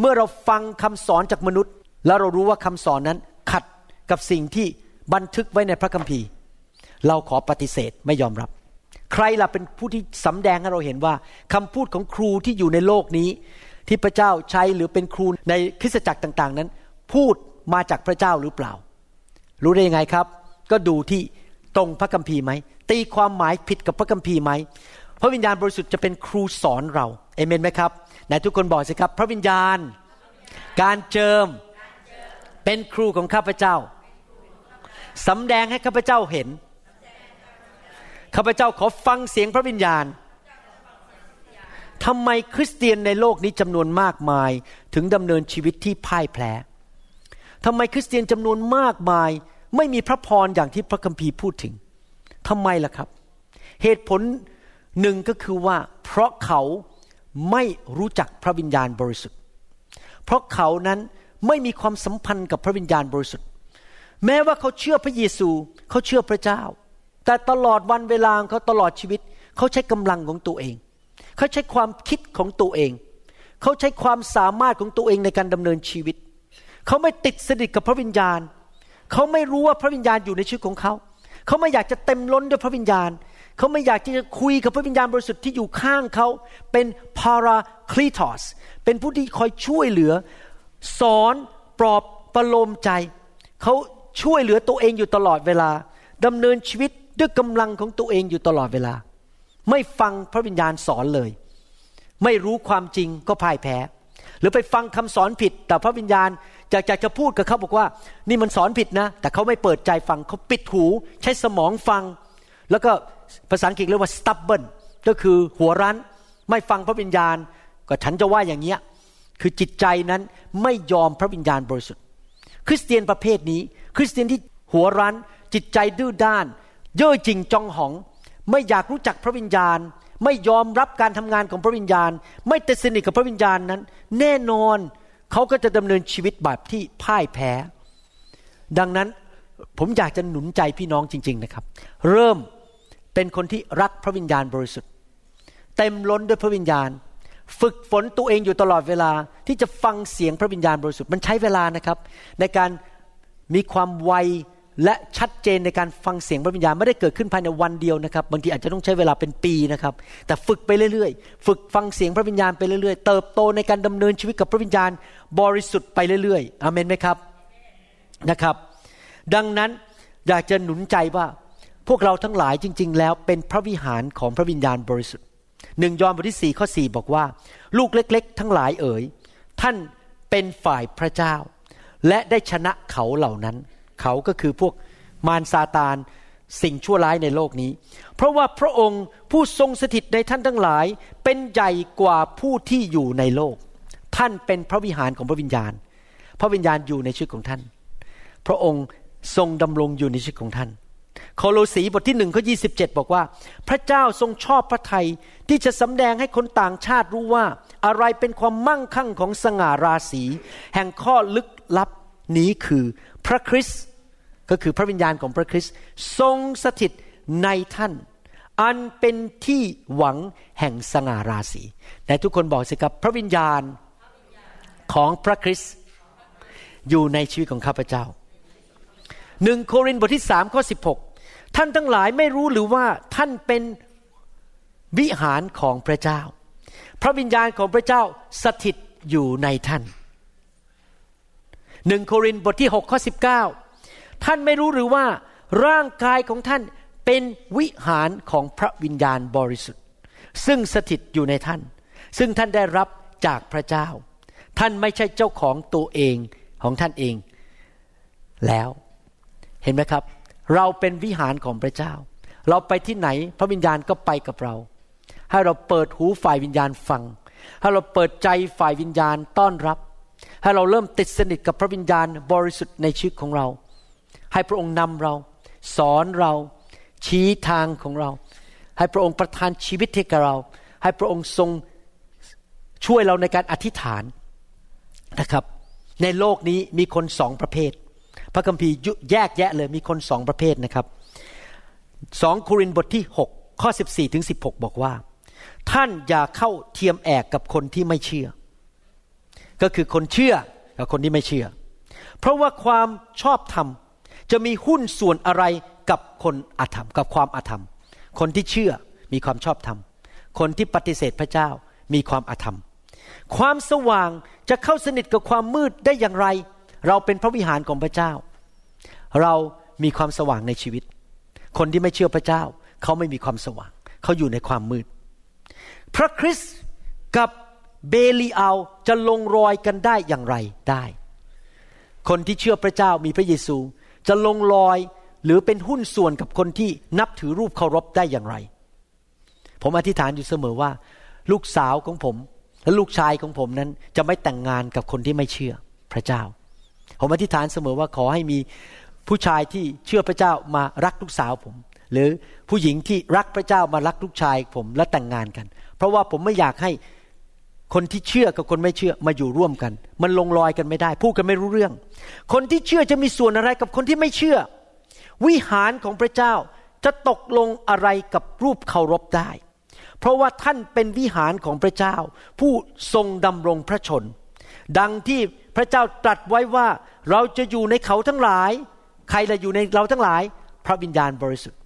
เมื่อเราฟังคำสอนจากมนุษย์ แล้วเรารู้ว่าคำสอนนั้นขัดกับสิ่งที่บันทึกไว้ในพระคัมภีร์ เราขอปฏิเสธไม่ยอมรับ ใครล่ะเป็นผู้ที่สำแดงให้เราเห็นว่าคำพูดของครูที่อยู่ในโลกนี้ ที่พระเจ้าใช้หรือเป็นครูในคริสตจักรต่าง ๆ นั้น พูด มาจากพระเจ้าหรือเปล่า รู้ได้ยังไงครับ ก็ดูที่ตรงพระคัมภีร์ไหมตีความหมายผิดกับพระคัมภีร์ไหมพระวิญญาณบริสุทธิ์จะเป็นครูสอนเราเอเมนไหมครับไหนทุกคนบอกสิครับ พระวิญญาณ การเจิมเป็นครูของข้าพเจ้าสำแดงให้ข้าพเจ้าเห็นข้าพเจ้าขอฟังเสียงพระวิญญาณทำไมคริสเตียนในโลกนี้จำนวนมากมายถึงดำเนินชีวิตที่พ่ายแพ้ ทำไมคริสเตียนจำนวนมากมาย ไม่มีพระพรอย่างที่พระคัมภีร์พูดถึงทำไมล่ะครับ เหตุผลหนึ่งก็คือว่า เพราะเขาไม่รู้จักพระวิญญาณบริสุทธิ์ เพราะเขานั้นไม่มีความสัมพันธ์กับพระวิญญาณบริสุทธิ์ แม้ว่าเขาเชื่อพระเยซูเขาเชื่อพระเจ้า แต่ตลอดวันเวลาเขาตลอดชีวิต เขาใช้กำลังของตัวเอง เขาใช้ความคิดของตัวเอง เขาใช้ความสามารถของตัวเองในการดำเนินชีวิต เขาไม่ติดสนิทกับพระวิญญาณ เขาไม่รู้ว่าพระวิญญาณอยู่ในชีวิตของเขา เขาไม่อยากจะเต็มล้นด้วยพระวิญญาณ เขาไม่อยากที่จะคุยกับพระวิญญาณบริสุทธิ์ที่อยู่ข้างเขา เป็นพาราคลีทอส เป็นผู้ที่คอยช่วยเหลือ สอนปลอบประโลมใจ เขาช่วยเหลือตัวเองอยู่ตลอดเวลาดำเนินชีวิตด้วยกำลังของตัวเองอยู่ตลอดเวลา ไม่ฟังพระวิญญาณสอนเลย ไม่รู้ความจริงก็พ่ายแพ้ หรือไปฟังคำสอนผิด แต่พระวิญญาณ อยากจะพูดกับเขาบอกว่า นี่มันสอนผิดนะ แต่เขาไม่เปิดใจฟังเขาปิดหูใช้สมองฟัง แล้วก็ภาษาอังกฤษเรียกว่า stubborn ก็คือหัวรั้น ไม่ฟังพระวิญญาณ ก็ฉันจะว่าอย่างเงี้ยคือจิตใจนั้นไม่ยอมพระวิญญาณบริสุทธิ์ คริสเตียนประเภทนี้ คริสเตียนที่หัวรั้น จิตใจดื้อด้าน เย่อจริงจองหอง ไม่อยากรู้จักพระวิญญาณ ไม่ยอมรับการทำงานของพระวิญญาณ ไม่ติดสนิทกับพระวิญญาณนั้น แน่นอน เขาก็จะดำเนินชีวิตแบบที่พ่ายแพ้ ดังนั้นผมอยากจะหนุนใจพี่น้องจริง ๆนะครับ เริ่มเป็นคนที่รักพระวิญญาณบริสุทธิ์ เต็มล้นด้วยพระวิญญาณ ฝึกฝนตัวเองอยู่ตลอดเวลาที่จะฟังเสียงพระวิญญาณบริสุทธิ์มันใช้เวลานะครับ ในการมีความไว และชัดเจนในการฟังเสียงพระวิญญาณไม่ได้เกิดขึ้นภายในวันเดียวนะครับ บางทีอาจจะต้องใช้เวลาเป็นปีนะครับ แต่ฝึกไปเรื่อยๆ ฝึกฟังเสียงพระวิญญาณไปเรื่อยๆ เติบโตในการดำเนินชีวิตกับพระวิญญาณบริสุทธิ์ไปเรื่อยๆอเมนไหมครับนะครับ ดังนั้นอยากจะหนุนใจว่าพวกเราทั้งหลายจริง ๆ แล้วเป็นพระวิหารของพระวิญญาณบริสุทธิ์หนึ่งยอห์นบทที่สี่ข้อสี่บอกว่า ลูกเล็ก ๆ ทั้งหลายเอ๋ยท่านเป็นฝ่ายพระเจ้า และได้ชนะเขาเหล่านั้น เขาก็คือพวกมารซาตานสิ่งชั่วร้ายในโลกนี้ เพราะว่าพระองค์ผู้ทรงสถิตในท่านทั้งหลาย เป็นใหญ่กว่าผู้ที่อยู่ในโลก ท่านเป็นพระวิหารของพระวิญญาณ พระวิญญาณอยู่ในชีวิตของท่าน พระองค์ทรงดำรงอยู่ในชีวิตของท่านโคโลสีบทที่หนึ่งข้อยีบอกว่า พระเจ้าทรงชอบพระทัยที่จะสำแดงให้คนต่างชาติรู้ว่า อะไรเป็นความมั่งคั่งของสง่าราศี แห่งข้อลึกลับนี้คือ พระคริสต์ก็คือพระวิญญาณของพระคริสต์ทรงสถิตในท่าน อันเป็นที่หวังแห่งสง่าราศีแต่ทุกคนบอกสิครับพระวิญญาณของพระคริสต์อยู่ในชีวิตของข้าพเจ้าหนึ่งโครินธ์บทที่สามข้อสิบหกท่านทั้งหลายไม่รู้หรือว่าท่านเป็นวิหารของพระเจ้า พระวิญญาณของพระเจ้าสถิตอยู่ในท่าน หนึ่งโครินธ์บทที่6ข้อ19 ท่านไม่รู้หรือว่าร่างกายของท่านเป็นวิหารของพระวิญญาณบริสุทธิ์ ซึ่งสถิตอยู่ในท่าน ซึ่งท่านได้รับจากพระเจ้า ท่านไม่ใช่เจ้าของตัวเองของท่านเอง แล้วเห็นไหมครับ เราเป็นวิหารของพระเจ้า เราไปที่ไหนพระวิญญาณก็ไปกับเรา ให้เราเปิดหูฝ่ายวิญญาณฟัง ให้เราเปิดใจฝ่ายวิญญาณต้อนรับ ให้เราเริ่มติดสนิทกับพระวิญญาณบริสุทธิ์ในชีวิตของเรา ให้พระองค์นำเรา สอนเราชี้ทางของเรา ให้พระองค์ประทานชีวิตให้กับเรา ให้พระองค์ทรงช่วยเราในการอธิษฐานนะครับ ในโลกนี้มีคนสองประเภท พระคัมภีร์แยกแยะเลยมีคนสองประเภทนะครับสองโครินบทที่ 6 ข้อ 14 ถึง 16 บอกว่า ท่านอย่าเข้าเทียมแอกกับคนที่ไม่เชื่อ ก็คือคนเชื่อกับคนที่ไม่เชื่อ เพราะว่าความชอบธรรมจะมีหุ้นส่วนอะไรกับคนอาธรรม กับความอาธรรม คนที่เชื่อมีความชอบธรรม คนที่ปฏิเสธพระเจ้ามีความอาธรรม ความสว่างจะเข้าสนิทกับความมืดได้อย่างไร เราเป็นพระวิหารของพระเจ้า เรามีความสว่างในชีวิต คนที่ไม่เชื่อพระเจ้า เขาไม่มีความสว่าง เขาอยู่ในความมืด พระคริสต์กับ เบลีอาลจะลงรอยกันได้อย่างไรได้ คนที่เชื่อพระเจ้ามีพระเยซู จะลงรอยหรือเป็นหุ้นส่วนกับคนที่นับถือรูปเคารพได้อย่างไร ผมอธิษฐานอยู่เสมอว่า ลูกสาวของผม และลูกชายของผมนั้นจะไม่แต่งงานกับคนที่ไม่เชื่อพระเจ้า ผมอธิษฐานเสมอว่าขอให้มีผู้ชายที่เชื่อพระเจ้ามารักลูกสาวผม หรือผู้หญิงที่รักพระเจ้ามารักลูกชายผมและแต่งงานกัน เพราะว่าผมไม่อยากให้ คนที่เชื่อกับคนไม่เชื่อมาอยู่ร่วมกัน มันลงรอยกันไม่ได้ พูดกันไม่รู้เรื่อง คนที่เชื่อจะมีส่วนอะไรกับคนที่ไม่เชื่อ วิหารของพระเจ้าจะตกลงอะไรกับรูปเคารพได้ เพราะว่าท่านเป็นวิหารของพระเจ้า ผู้ทรงดำรงพระชน ดังที่พระเจ้าตรัสไว้ว่าเราจะอยู่ในเขาทั้งหลาย ใครละอยู่ในเราทั้งหลาย พระวิญญาณบริสุทธิ์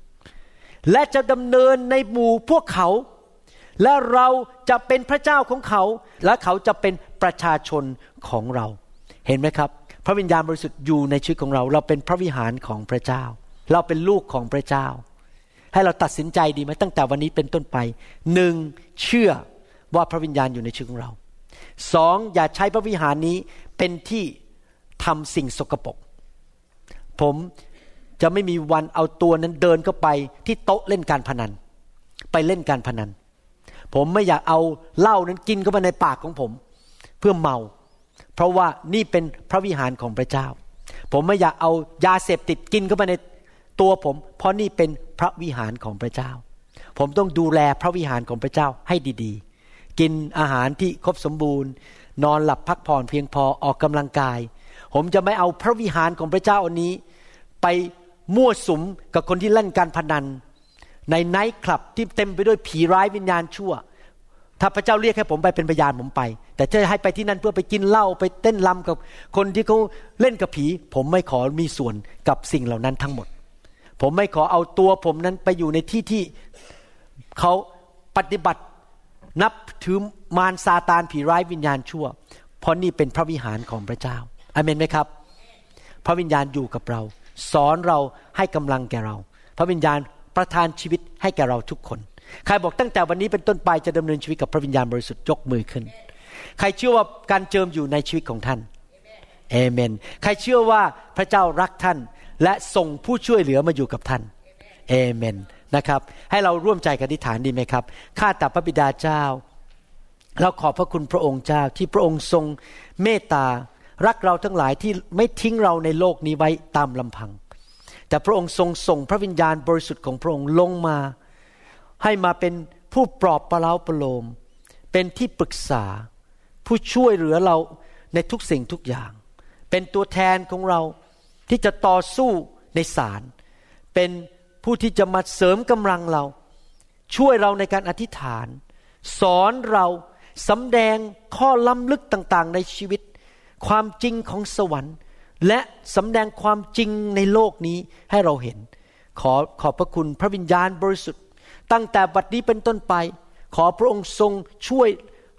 และจะดำเนินในหมู่พวกเขา และเราจะเป็นพระเจ้าของเขา และเขาจะเป็นประชาชนของเรา เห็นไหมครับ พระวิญญาณบริสุทธิ์อยู่ในชีวิตของเรา เราเป็นพระวิหารของพระเจ้า เราเป็นลูกของพระเจ้า ให้เราตัดสินใจดีไหมตั้งแต่วันนี้เป็นต้นไปหนึ่งเชื่อว่าพระวิญญาณอยู่ในชีวิตของเราสองอย่าใช้พระวิหารนี้เป็นที่ทำสิ่งสกปรกผมจะไม่มีวันเอาตัวนั้นเดินเข้าไปที่โต๊ะเล่นการพนัน ไปเล่นการพนัน ผมไม่อยากเอาเหล้านั้นกินเข้าไปในปากของผม เพื่อเมา เพราะว่านี่เป็นพระวิหารของพระเจ้า ผมไม่อยากเอายาเสพติดกินเข้าไปในตัวผม เพราะนี่เป็นพระวิหารของพระเจ้า ผมต้องดูแลพระวิหารของพระเจ้าให้ดีๆ กินอาหารที่ครบสมบูรณ์ นอนหลับพักผ่อนเพียงพอออกกำลังกาย ผมจะไม่เอาพระวิหารของพระเจ้าอันนี้ ไปมั่วสุมกับคนที่เล่นการพนัน ในไนท์คลับที่เต็มไปด้วยผีร้ายวิญญาณชั่ว ถ้าพระเจ้าเรียกให้ผมไปเป็นพยานผมไป แต่จะให้ไปที่นั่นเพื่อไปกินเหล้าไปเต้นลำกับคนที่เขาเล่นกับผี ผมไม่ขอมีส่วนกับสิ่งเหล่านั้นทั้งหมด ผมไม่ขอเอาตัวผมนั้นไปอยู่ในที่ที่เขาปฏิบัตินับถือมารซาตานผีร้ายวิญญาณชั่ว เพราะนี่เป็นพระวิหารของพระเจ้าอเมนไหมครับ พระวิญญาณอยู่กับเรา สอนเราให้กำลังแก่เรา พระวิญญาณ ประทานชีวิตให้แก่เราทุกคน ใครบอกตั้งแต่วันนี้เป็นต้นไปจะดำเนินชีวิตกับพระวิญญาณบริสุทธิ์ยกมือขึ้น ใครเชื่อว่าการเจิมอยู่ในชีวิตของท่านเอเมน ใครเชื่อว่าพระเจ้ารักท่านและส่งผู้ช่วยเหลือมาอยู่กับท่านเอเมนนะครับ ให้เราร่วมใจกันอธิษฐานดีไหมครับ ข้าแต่พระบิดาเจ้า เราขอบพระคุณพระองค์เจ้าที่พระองค์ทรงเมตตา รักเราทั้งหลายที่ไม่ทิ้งเราในโลกนี้ไว้ตามลำพัง แต่พระองค์ทรงส่งพระวิญญาณบริสุทธิ์ของพระองค์ลงมา ให้มาเป็นผู้ปลอบประเลาประโลม เป็นที่ปรึกษา ผู้ช่วยเหลือเราในทุกสิ่งทุกอย่าง เป็นตัวแทนของเราที่จะต่อสู้ในศาลเป็นผู้ที่จะมาเสริมกำลังเรา ช่วยเราในการอธิษฐาน สอนเราสำแดงข้อล้ำลึกต่างๆ ในชีวิต ความจริงของสวรรค์ และสำแดงความจริงในโลกนี้ให้เราเห็น ขอขอบพระคุณพระวิญญาณบริสุทธิ์ ตั้งแต่บัดนี้เป็นต้นไป ขอพระองค์ทรงช่วย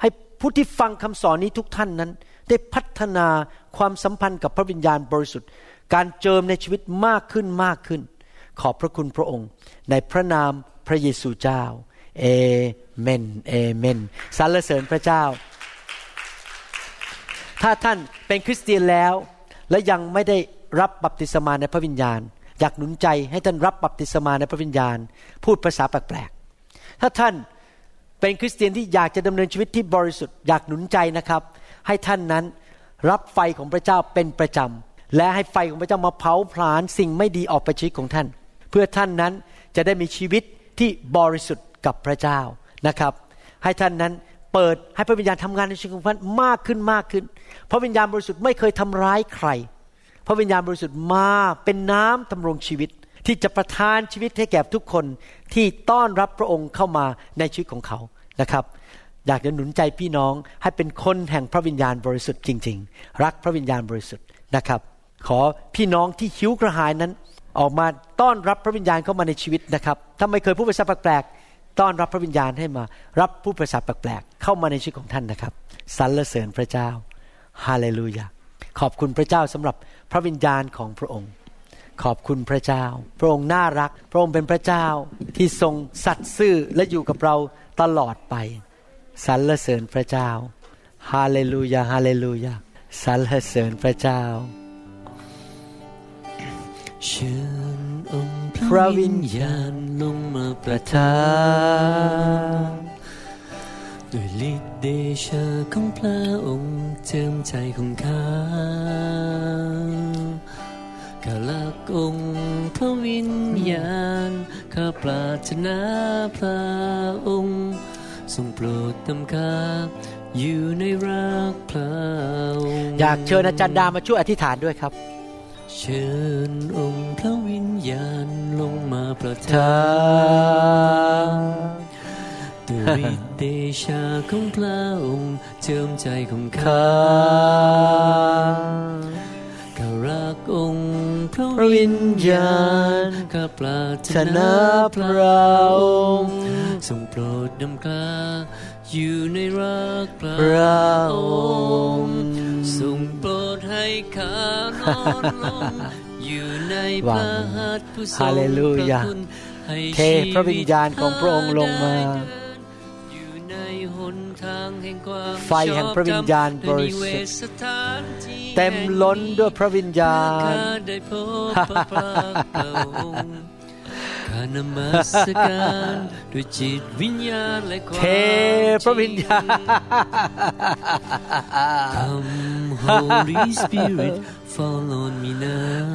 ให้ผู้ที่ฟังคำสอนนี้ทุกท่านนั้น ได้พัฒนาความสัมพันธ์กับพระวิญญาณบริสุทธิ์ การเจิมในชีวิตมากขึ้นมากขึ้น ขอบพระคุณพระองค์ ในพระนามพระเยซูเจ้าเอเมนเอเมนสรรเสริญพระเจ้า ถ้าท่านเป็นคริสเตียนแล้ว และยังไม่ได้รับบัพติศมาในพระวิญญาณ อยากหนุนใจให้ท่านรับบัพติศมาในพระวิญญาณ พูดภาษาแปลกๆถ้าท่านเป็นคริสเตียนที่อยากจะดำเนินชีวิตที่บริสุทธิ์อยากหนุนใจนะครับ ให้ท่านนั้นรับไฟของพระเจ้าเป็นประจำและให้ไฟของพระเจ้ามาเผาผลาญสิ่งไม่ดีออกไปชีวิตของท่าน เพื่อท่านนั้นจะได้มีชีวิตที่บริสุทธิ์กับพระเจ้านะครับ ให้ท่านนั้น เปิดให้พระวิญญาณทำงานในชีวิตของท่านมากขึ้นมากขึ้น พระวิญญาณบริสุทธิ์ไม่เคยทำร้ายใคร พระวิญญาณบริสุทธิ์มาเป็นน้ำทำรงชีวิต ที่จะประทานชีวิตให้แก่ทุกคนที่ต้อนรับพระองค์เข้ามาในชีวิตของเขานะครับ อยากจะหนุนใจพี่น้องให้เป็นคนแห่งพระวิญญาณบริสุทธิ์จริง ๆ รักพระวิญญาณบริสุทธิ์นะครับ ขอพี่น้องที่หิวกระหายนั้น ออกมาต้อนรับพระวิญญาณเข้ามาในชีวิตนะครับถ้าไม่เคยพูดภาษาแปลก ต้อนรับพระวิญญาณให้มา รับผู้ประสาทแปลกๆเข้ามาในชีวิตของท่านนะครับสรรเสริญพระเจ้าฮาเลลูยาขอบคุณพระเจ้าสำหรับพระวิญญาณของพระองค์ ขอบคุณพระเจ้า พระองค์น่ารัก พระองค์เป็นพระเจ้าที่ทรงสัตย์ซื่อและอยู่กับเราตลอดไปสรรเสริญพระเจ้าฮาเลลูยาฮาเลลูยาสรรเสริญพระเจ้า เชิญองค์พระวิญญาณลงมาประทับทานด้วยฤทธิ์เดชะของพระองค์เจิมใจของข้าข้ารักองค์พระวิญญาณข้าปรารถนาพระองค์ ทรงโปรดนำข้าอยู่ในรักพระองค์อยากเชิญอาจารย์ดามาช่วยอธิษฐานด้วยครับ เชิญองค์พระวิญญาณลงมาประทัทาบด้วยฤทธิเดชาของพระองค์เจิมใจของข้าข้าข้ารักองค์พระพระวิวิญญญาญาณณข้าปรารถชนะนาพระองค์ทรงโปรดนำข้า อยู่ในรักพระพระอองงค์ค์ทรงโปรดให้ข้านอนลงอยู่ในพระหัตถ์ผู้ทรงฮาเลลูยาพระคุณให้เทพระวิญญาณของพระองค์ลงมาอยู่ในหนทางแห่งความไฟแห่งพระวิญญาณบริสุทธิ์ในนิเวศสถานที่เต็มล้นด้วยพระวิญญาณ นมัสการด้วยจิตวิญญาณและความเทพระวิญญาณ Come Holy Spirit fall on me now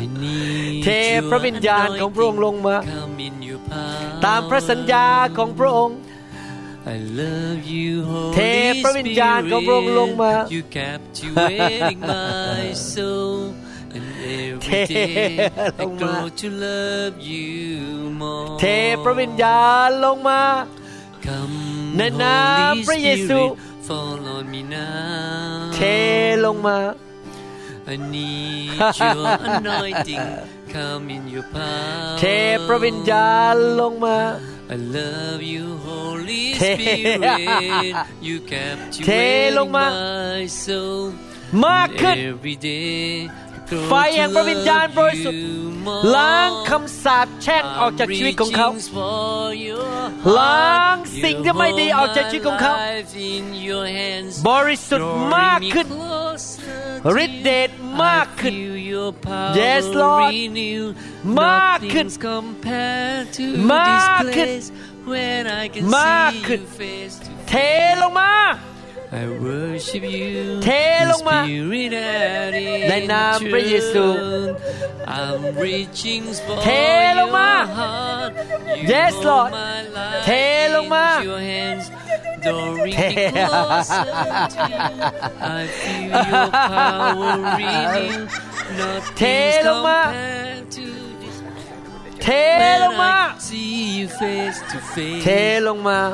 I need เทพระวิญญาณของพระองค์ลงมา Come in your power ตามพระสัญญาของพระองค์ I love you, Holy เทพระวิญญาณของพระองค์ลงมา every day ล I งมา grow to love you more. เทพระวิญญาณลงมา Come, ในนาม Holy พระเยซู Spirit, fall on me now. เทลงมา I need your anointing. Come in your power. เทพระวิญญาณลงมา I love you, Holy เท Spirit. You เท captivate ลงมา my soul. มากขึ้น Every day, ไฟแห่งพระวิญญาณบริสุทธิ์ล้างคำสาปแช่งออกจากชีวิตของเขา ล้างสิ่งที่ไม่ดีออกจากชีวิตของเขา บริสุทธิ์มากขึ้นฤทธิเดชมากขึ้น Yes, Lord มากขึ้นมากขึ้นมากขึ้นเทลงมา Thế luôn mà Lên nam với Giêsu Thế luôn mà Yes Lord. Thế luôn mà Thế Thế luôn mà Thế luôn mà Thế luôn mà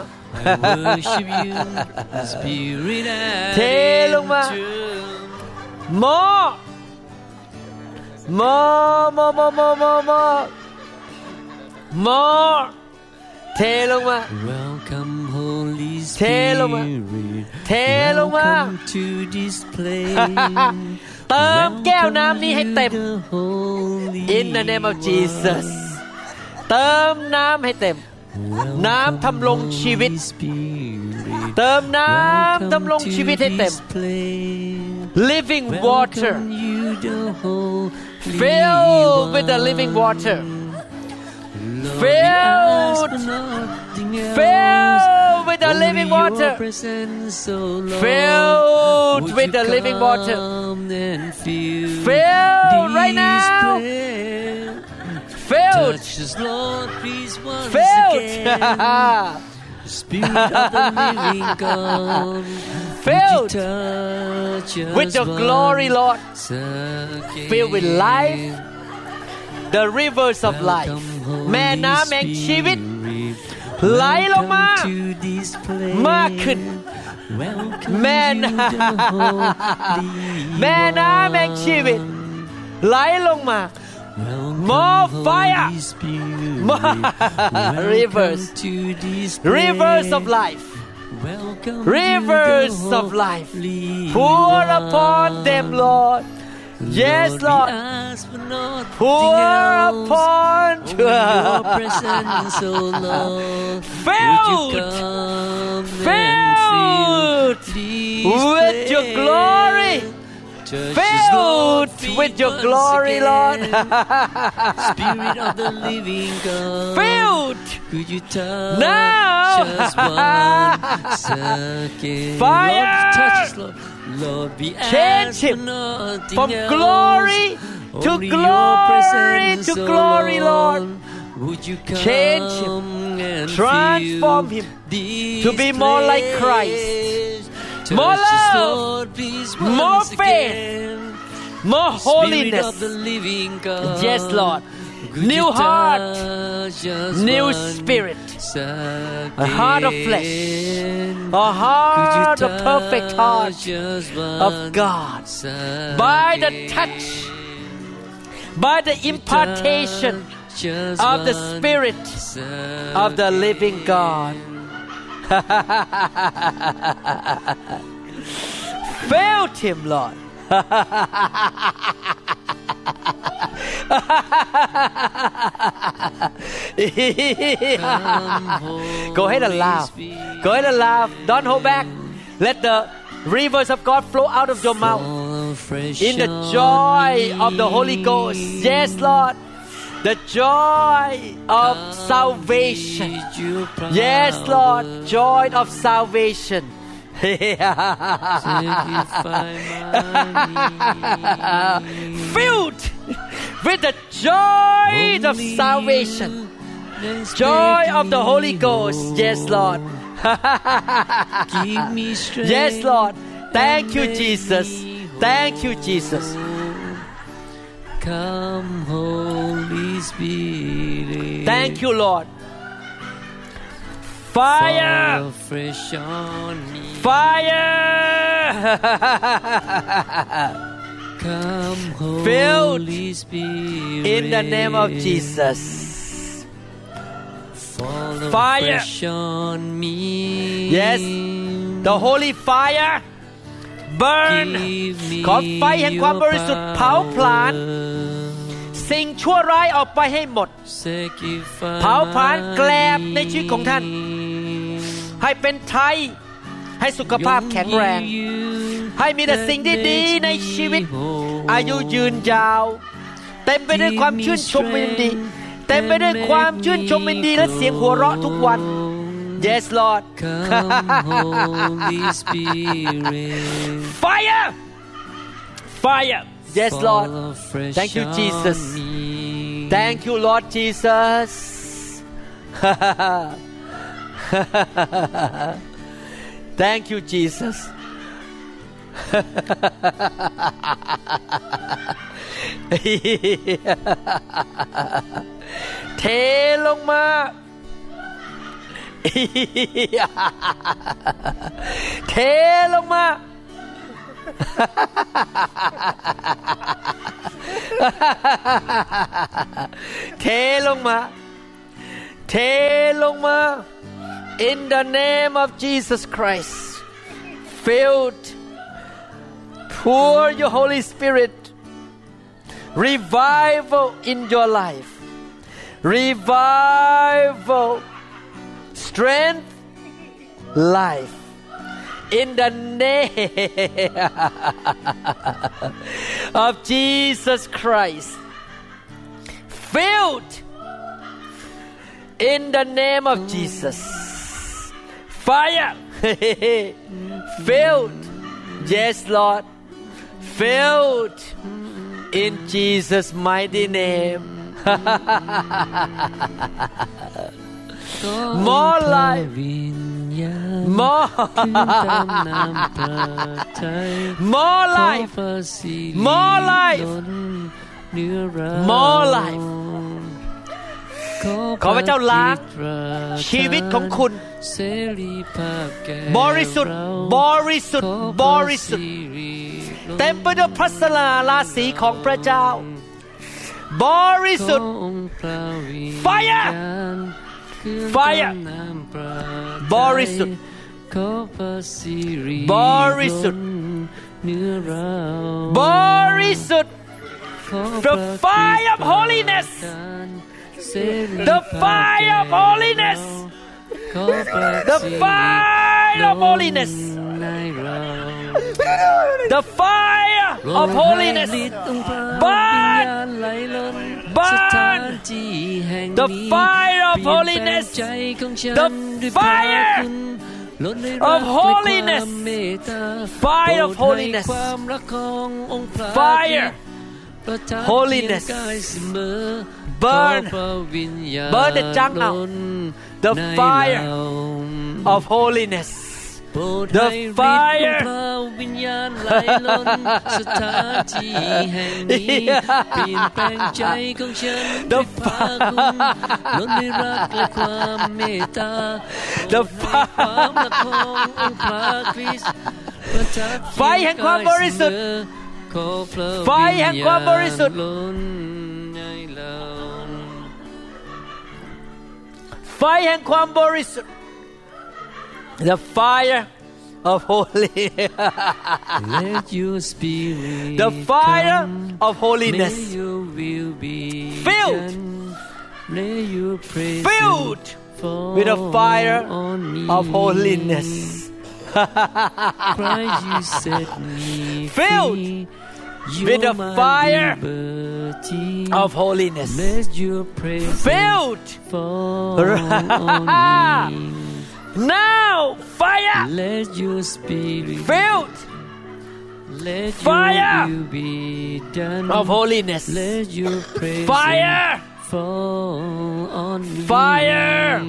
เทลงมาหมอมอมอมอมอมอมอมอเทลงมาเทลงมาเทลงมาเติมแก้วน้ำนี้ให้เต็ม In the name of Jesus เติมน้ำให้เต็ม น้ำทำลงชีวิต Holy Spirit. เติมน้ำ Welcome ทำลง to ชีวิตให้เต็ม this place. living water Welcome you, the Holy filled with the One. living water Lord, Filled. we ask for nothing else. filled with the Only living your water presence, oh Lord. Filled Would with you the living water. come and fill Filled right this now. place. filled Touch us, Lord, please once filled again. Spirit of the living God. Filled Would you touch us with your glory Lord once Filled with again. life the rivers of life Welcome, Holy แม่น้ำแห่งชีวิต Spirit. ไหลลงมา Welcome to this place. มากขึ้น Welcome แม่ you, น้ the Holy ำแม่น้ำแห่งชีวิต ไหลลงมา Welcome, More fire! More rivers! Rivers of life! Welcome rivers of life! Pour upon them, Lord! Yes, Lord. Pour upon your presence, O Lord. Filled, filled with your glory. Filled with your glory, Lord. Spirit of the living God. Filled Could you touch Now. us once again? Fire. Lord, touch us, Lord. Lord, we Change him from else. glory to Only glory presence, to oh glory, Lord. Would you come Change him. and Transform him to be more like? Christ. More love. More faith. more holiness. the living God. Yes, Lord. New heart, new spirit, a heart of flesh, a heart, a perfect heart of God. By the touch, by the impartation of the Spirit of the living God. Felt him, Lord. Go ahead and laugh. Go ahead and laugh. Don't hold back. Let the rivers of God flow out of your mouth in the joy of the Holy Ghost. Yes, Lord. The joy of salvation. Yes, Lord. Joy of salvation. Filled with the joy of salvation. Joy of the Holy Ghost. Yes, Lord. Give me strength. Yes, Lord. Thank you, Jesus. Thank you, Jesus. Come, Holy Spirit. Thank you, Lord. Fire! Fall fresh on me. Fire! Come, Filled Holy Spirit. In the name of Jesus. Fall Fire. fresh on me. Yes. The holy fire burn Give me ขอไฟแห่งความบริสุทธิ์เผาผลาญ สิ่งชั่วร้ายออกไปให้หมด Sacrifice เผาผลาญแกลบในชีวิตของท่าน ให้เป็นไทย ให้สุขภาพแข็งแรง ให้มีแต่สิ่งที่ดีในชีวิต อายุยืนยาว เต็มไปด้วยความชื่นชมยินดี เต็มไปด้วยความชื่นชมยินดีและเสียงหัวเราะทุกวัน Yes Lord Come, Holy Spirit. Fire Fire Yes Lord Fall fresh Thank you, on Jesus. me. Thank you Lord Jesus Thank you Jesus เทลงมา เทลงมา เทลงมา เทลงมา in the name of Jesus Christ filled pour your Holy Spirit revival in your life revival strength life in the name of Jesus Christ. Filled in the name of Jesus. Fire. Filled. Yes Lord. Filled in Jesus mighty name. More life วิญญาณ more ขึ้นตามน้ำพระทัย more ขอ life พระสิริ More life ล้นเนื้อเรา More life ขอพระเจ้าล้างชีวิตของคุณเสรีภาพแก่บริสุทธิ์เราบริสุทธิ์ขอบพระริสุทธิ์สิริล้นเต็มไปด้วยพระสลาราศีของพระเจ้า บริสุทธิ์ขอ Fire! Boris! Borisut. Borisut. The fire of holiness. The fire of holiness. The fire of holiness. The fire of holiness. Burn burn! The fire of holiness, the fire of holiness, fire of holiness, fire, holiness, burn, burn the jungle. the fire of holiness. The ให้ฤทธิ์ fire ของพระวิญญาณไหลล้นสถานที่แห่งนี้เปลี่ยนแปลงใจของฉัน The ด้วยพระคุณล้นด้วยรักและความเมตตา The โปรดให้ความรักขององค์พระคริสต์ประทับไฟแห่งความบริสุทธิ์ขอพระไฟแห่งความบริสุทธิ์วิญญาณล้นในเราไฟแห่งความบริสุทธิ์ The fire of holy Let your spirit The fire come. of holiness May your will be Filled. May your filled with the fire of holiness Christ, you set me Filled free. with You're the fire liberty. of holiness filled fall on me. Now fire Let your spirit filled Let Fire your will be done. of holiness Let your praise fire fall on me. Fire.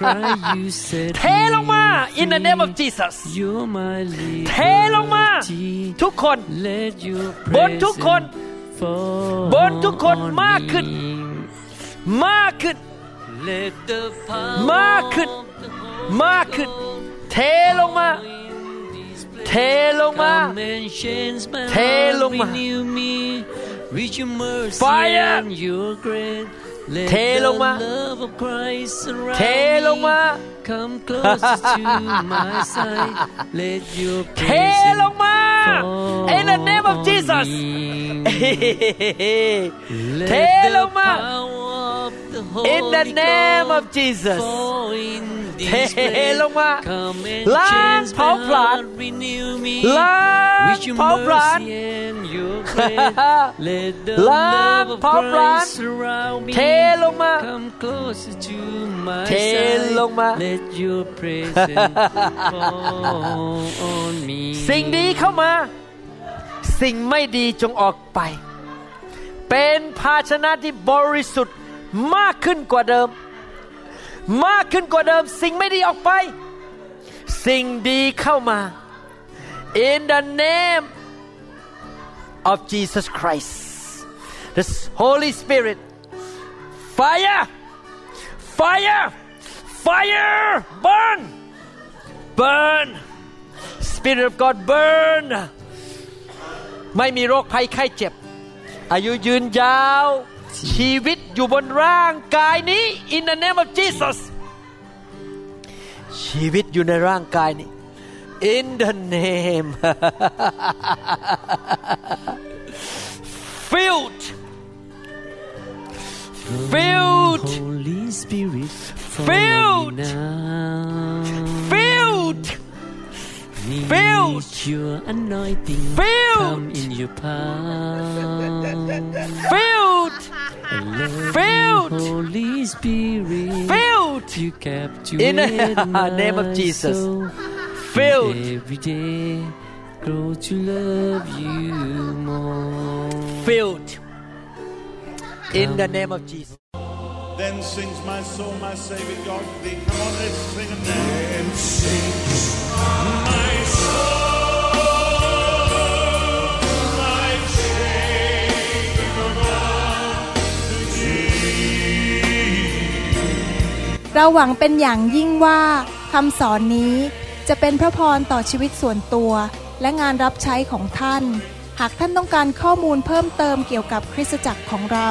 Cry, you said เทลงมา in the name of Jesus You're my เทลงมา liberty. ทุกคน Let your บนทุกคน presence fall บนทุกคน on มากขึ้น me. มากขึ้น Let the power มากขึ้น of the Holy มากขึ้น Ghost เทลงมา in this place. เทลงมา Come and change my เทลง heart, มา renew me with your mercy Fire and your grace. Let เทลงมา the love of Christ surround เทลงมา me. Come closer to my side. Let your เท presence ลงมา fall in the name of on Jesus me. เท Let ล the งมา power of the in the Holy name of Ghost Jesus fall in เท this place. ลงมา Come and let your presence fall on me สิ่งดีเข้ามา สิ่งไม่ดีจงออกไป เป็นภาชนะที่บริสุทธิ์มากขึ้นกว่าเดิม มากขึ้นกว่าเดิม สิ่งไม่ดีออกไป สิ่งดีเข้ามา in the name of Jesus Christ the Holy Spirit fire fire fire burn burn Spirit of God burn ไม่มีโรคภัยไข้เจ็บ อายุยืนยาว ชีวิตอยู่บนร่างกายนี้ in the name of Jesus ชีวิตอยู่ในร่างกายนี้ in the name filled filled Filled. filled Filled. your anointing. Filled. In your power. filled Filled. Holy Spirit. filled You captivate In the name of Jesus. soul. Every day, grow to love you more. filled in the name of Jesus Then sings my soul, my Savior God thee. Come on, let's sing it now. Then sings my soul, my เราหวังเป็นอย่างยิ่งว่าคำสอนนี้จะเป็นพระพรต่อชีวิตส่วนตัว และงานรับใช้ของท่าน หากท่านต้องการข้อมูลเพิ่มเติมเกี่ยวกับคริสตจักรของเรา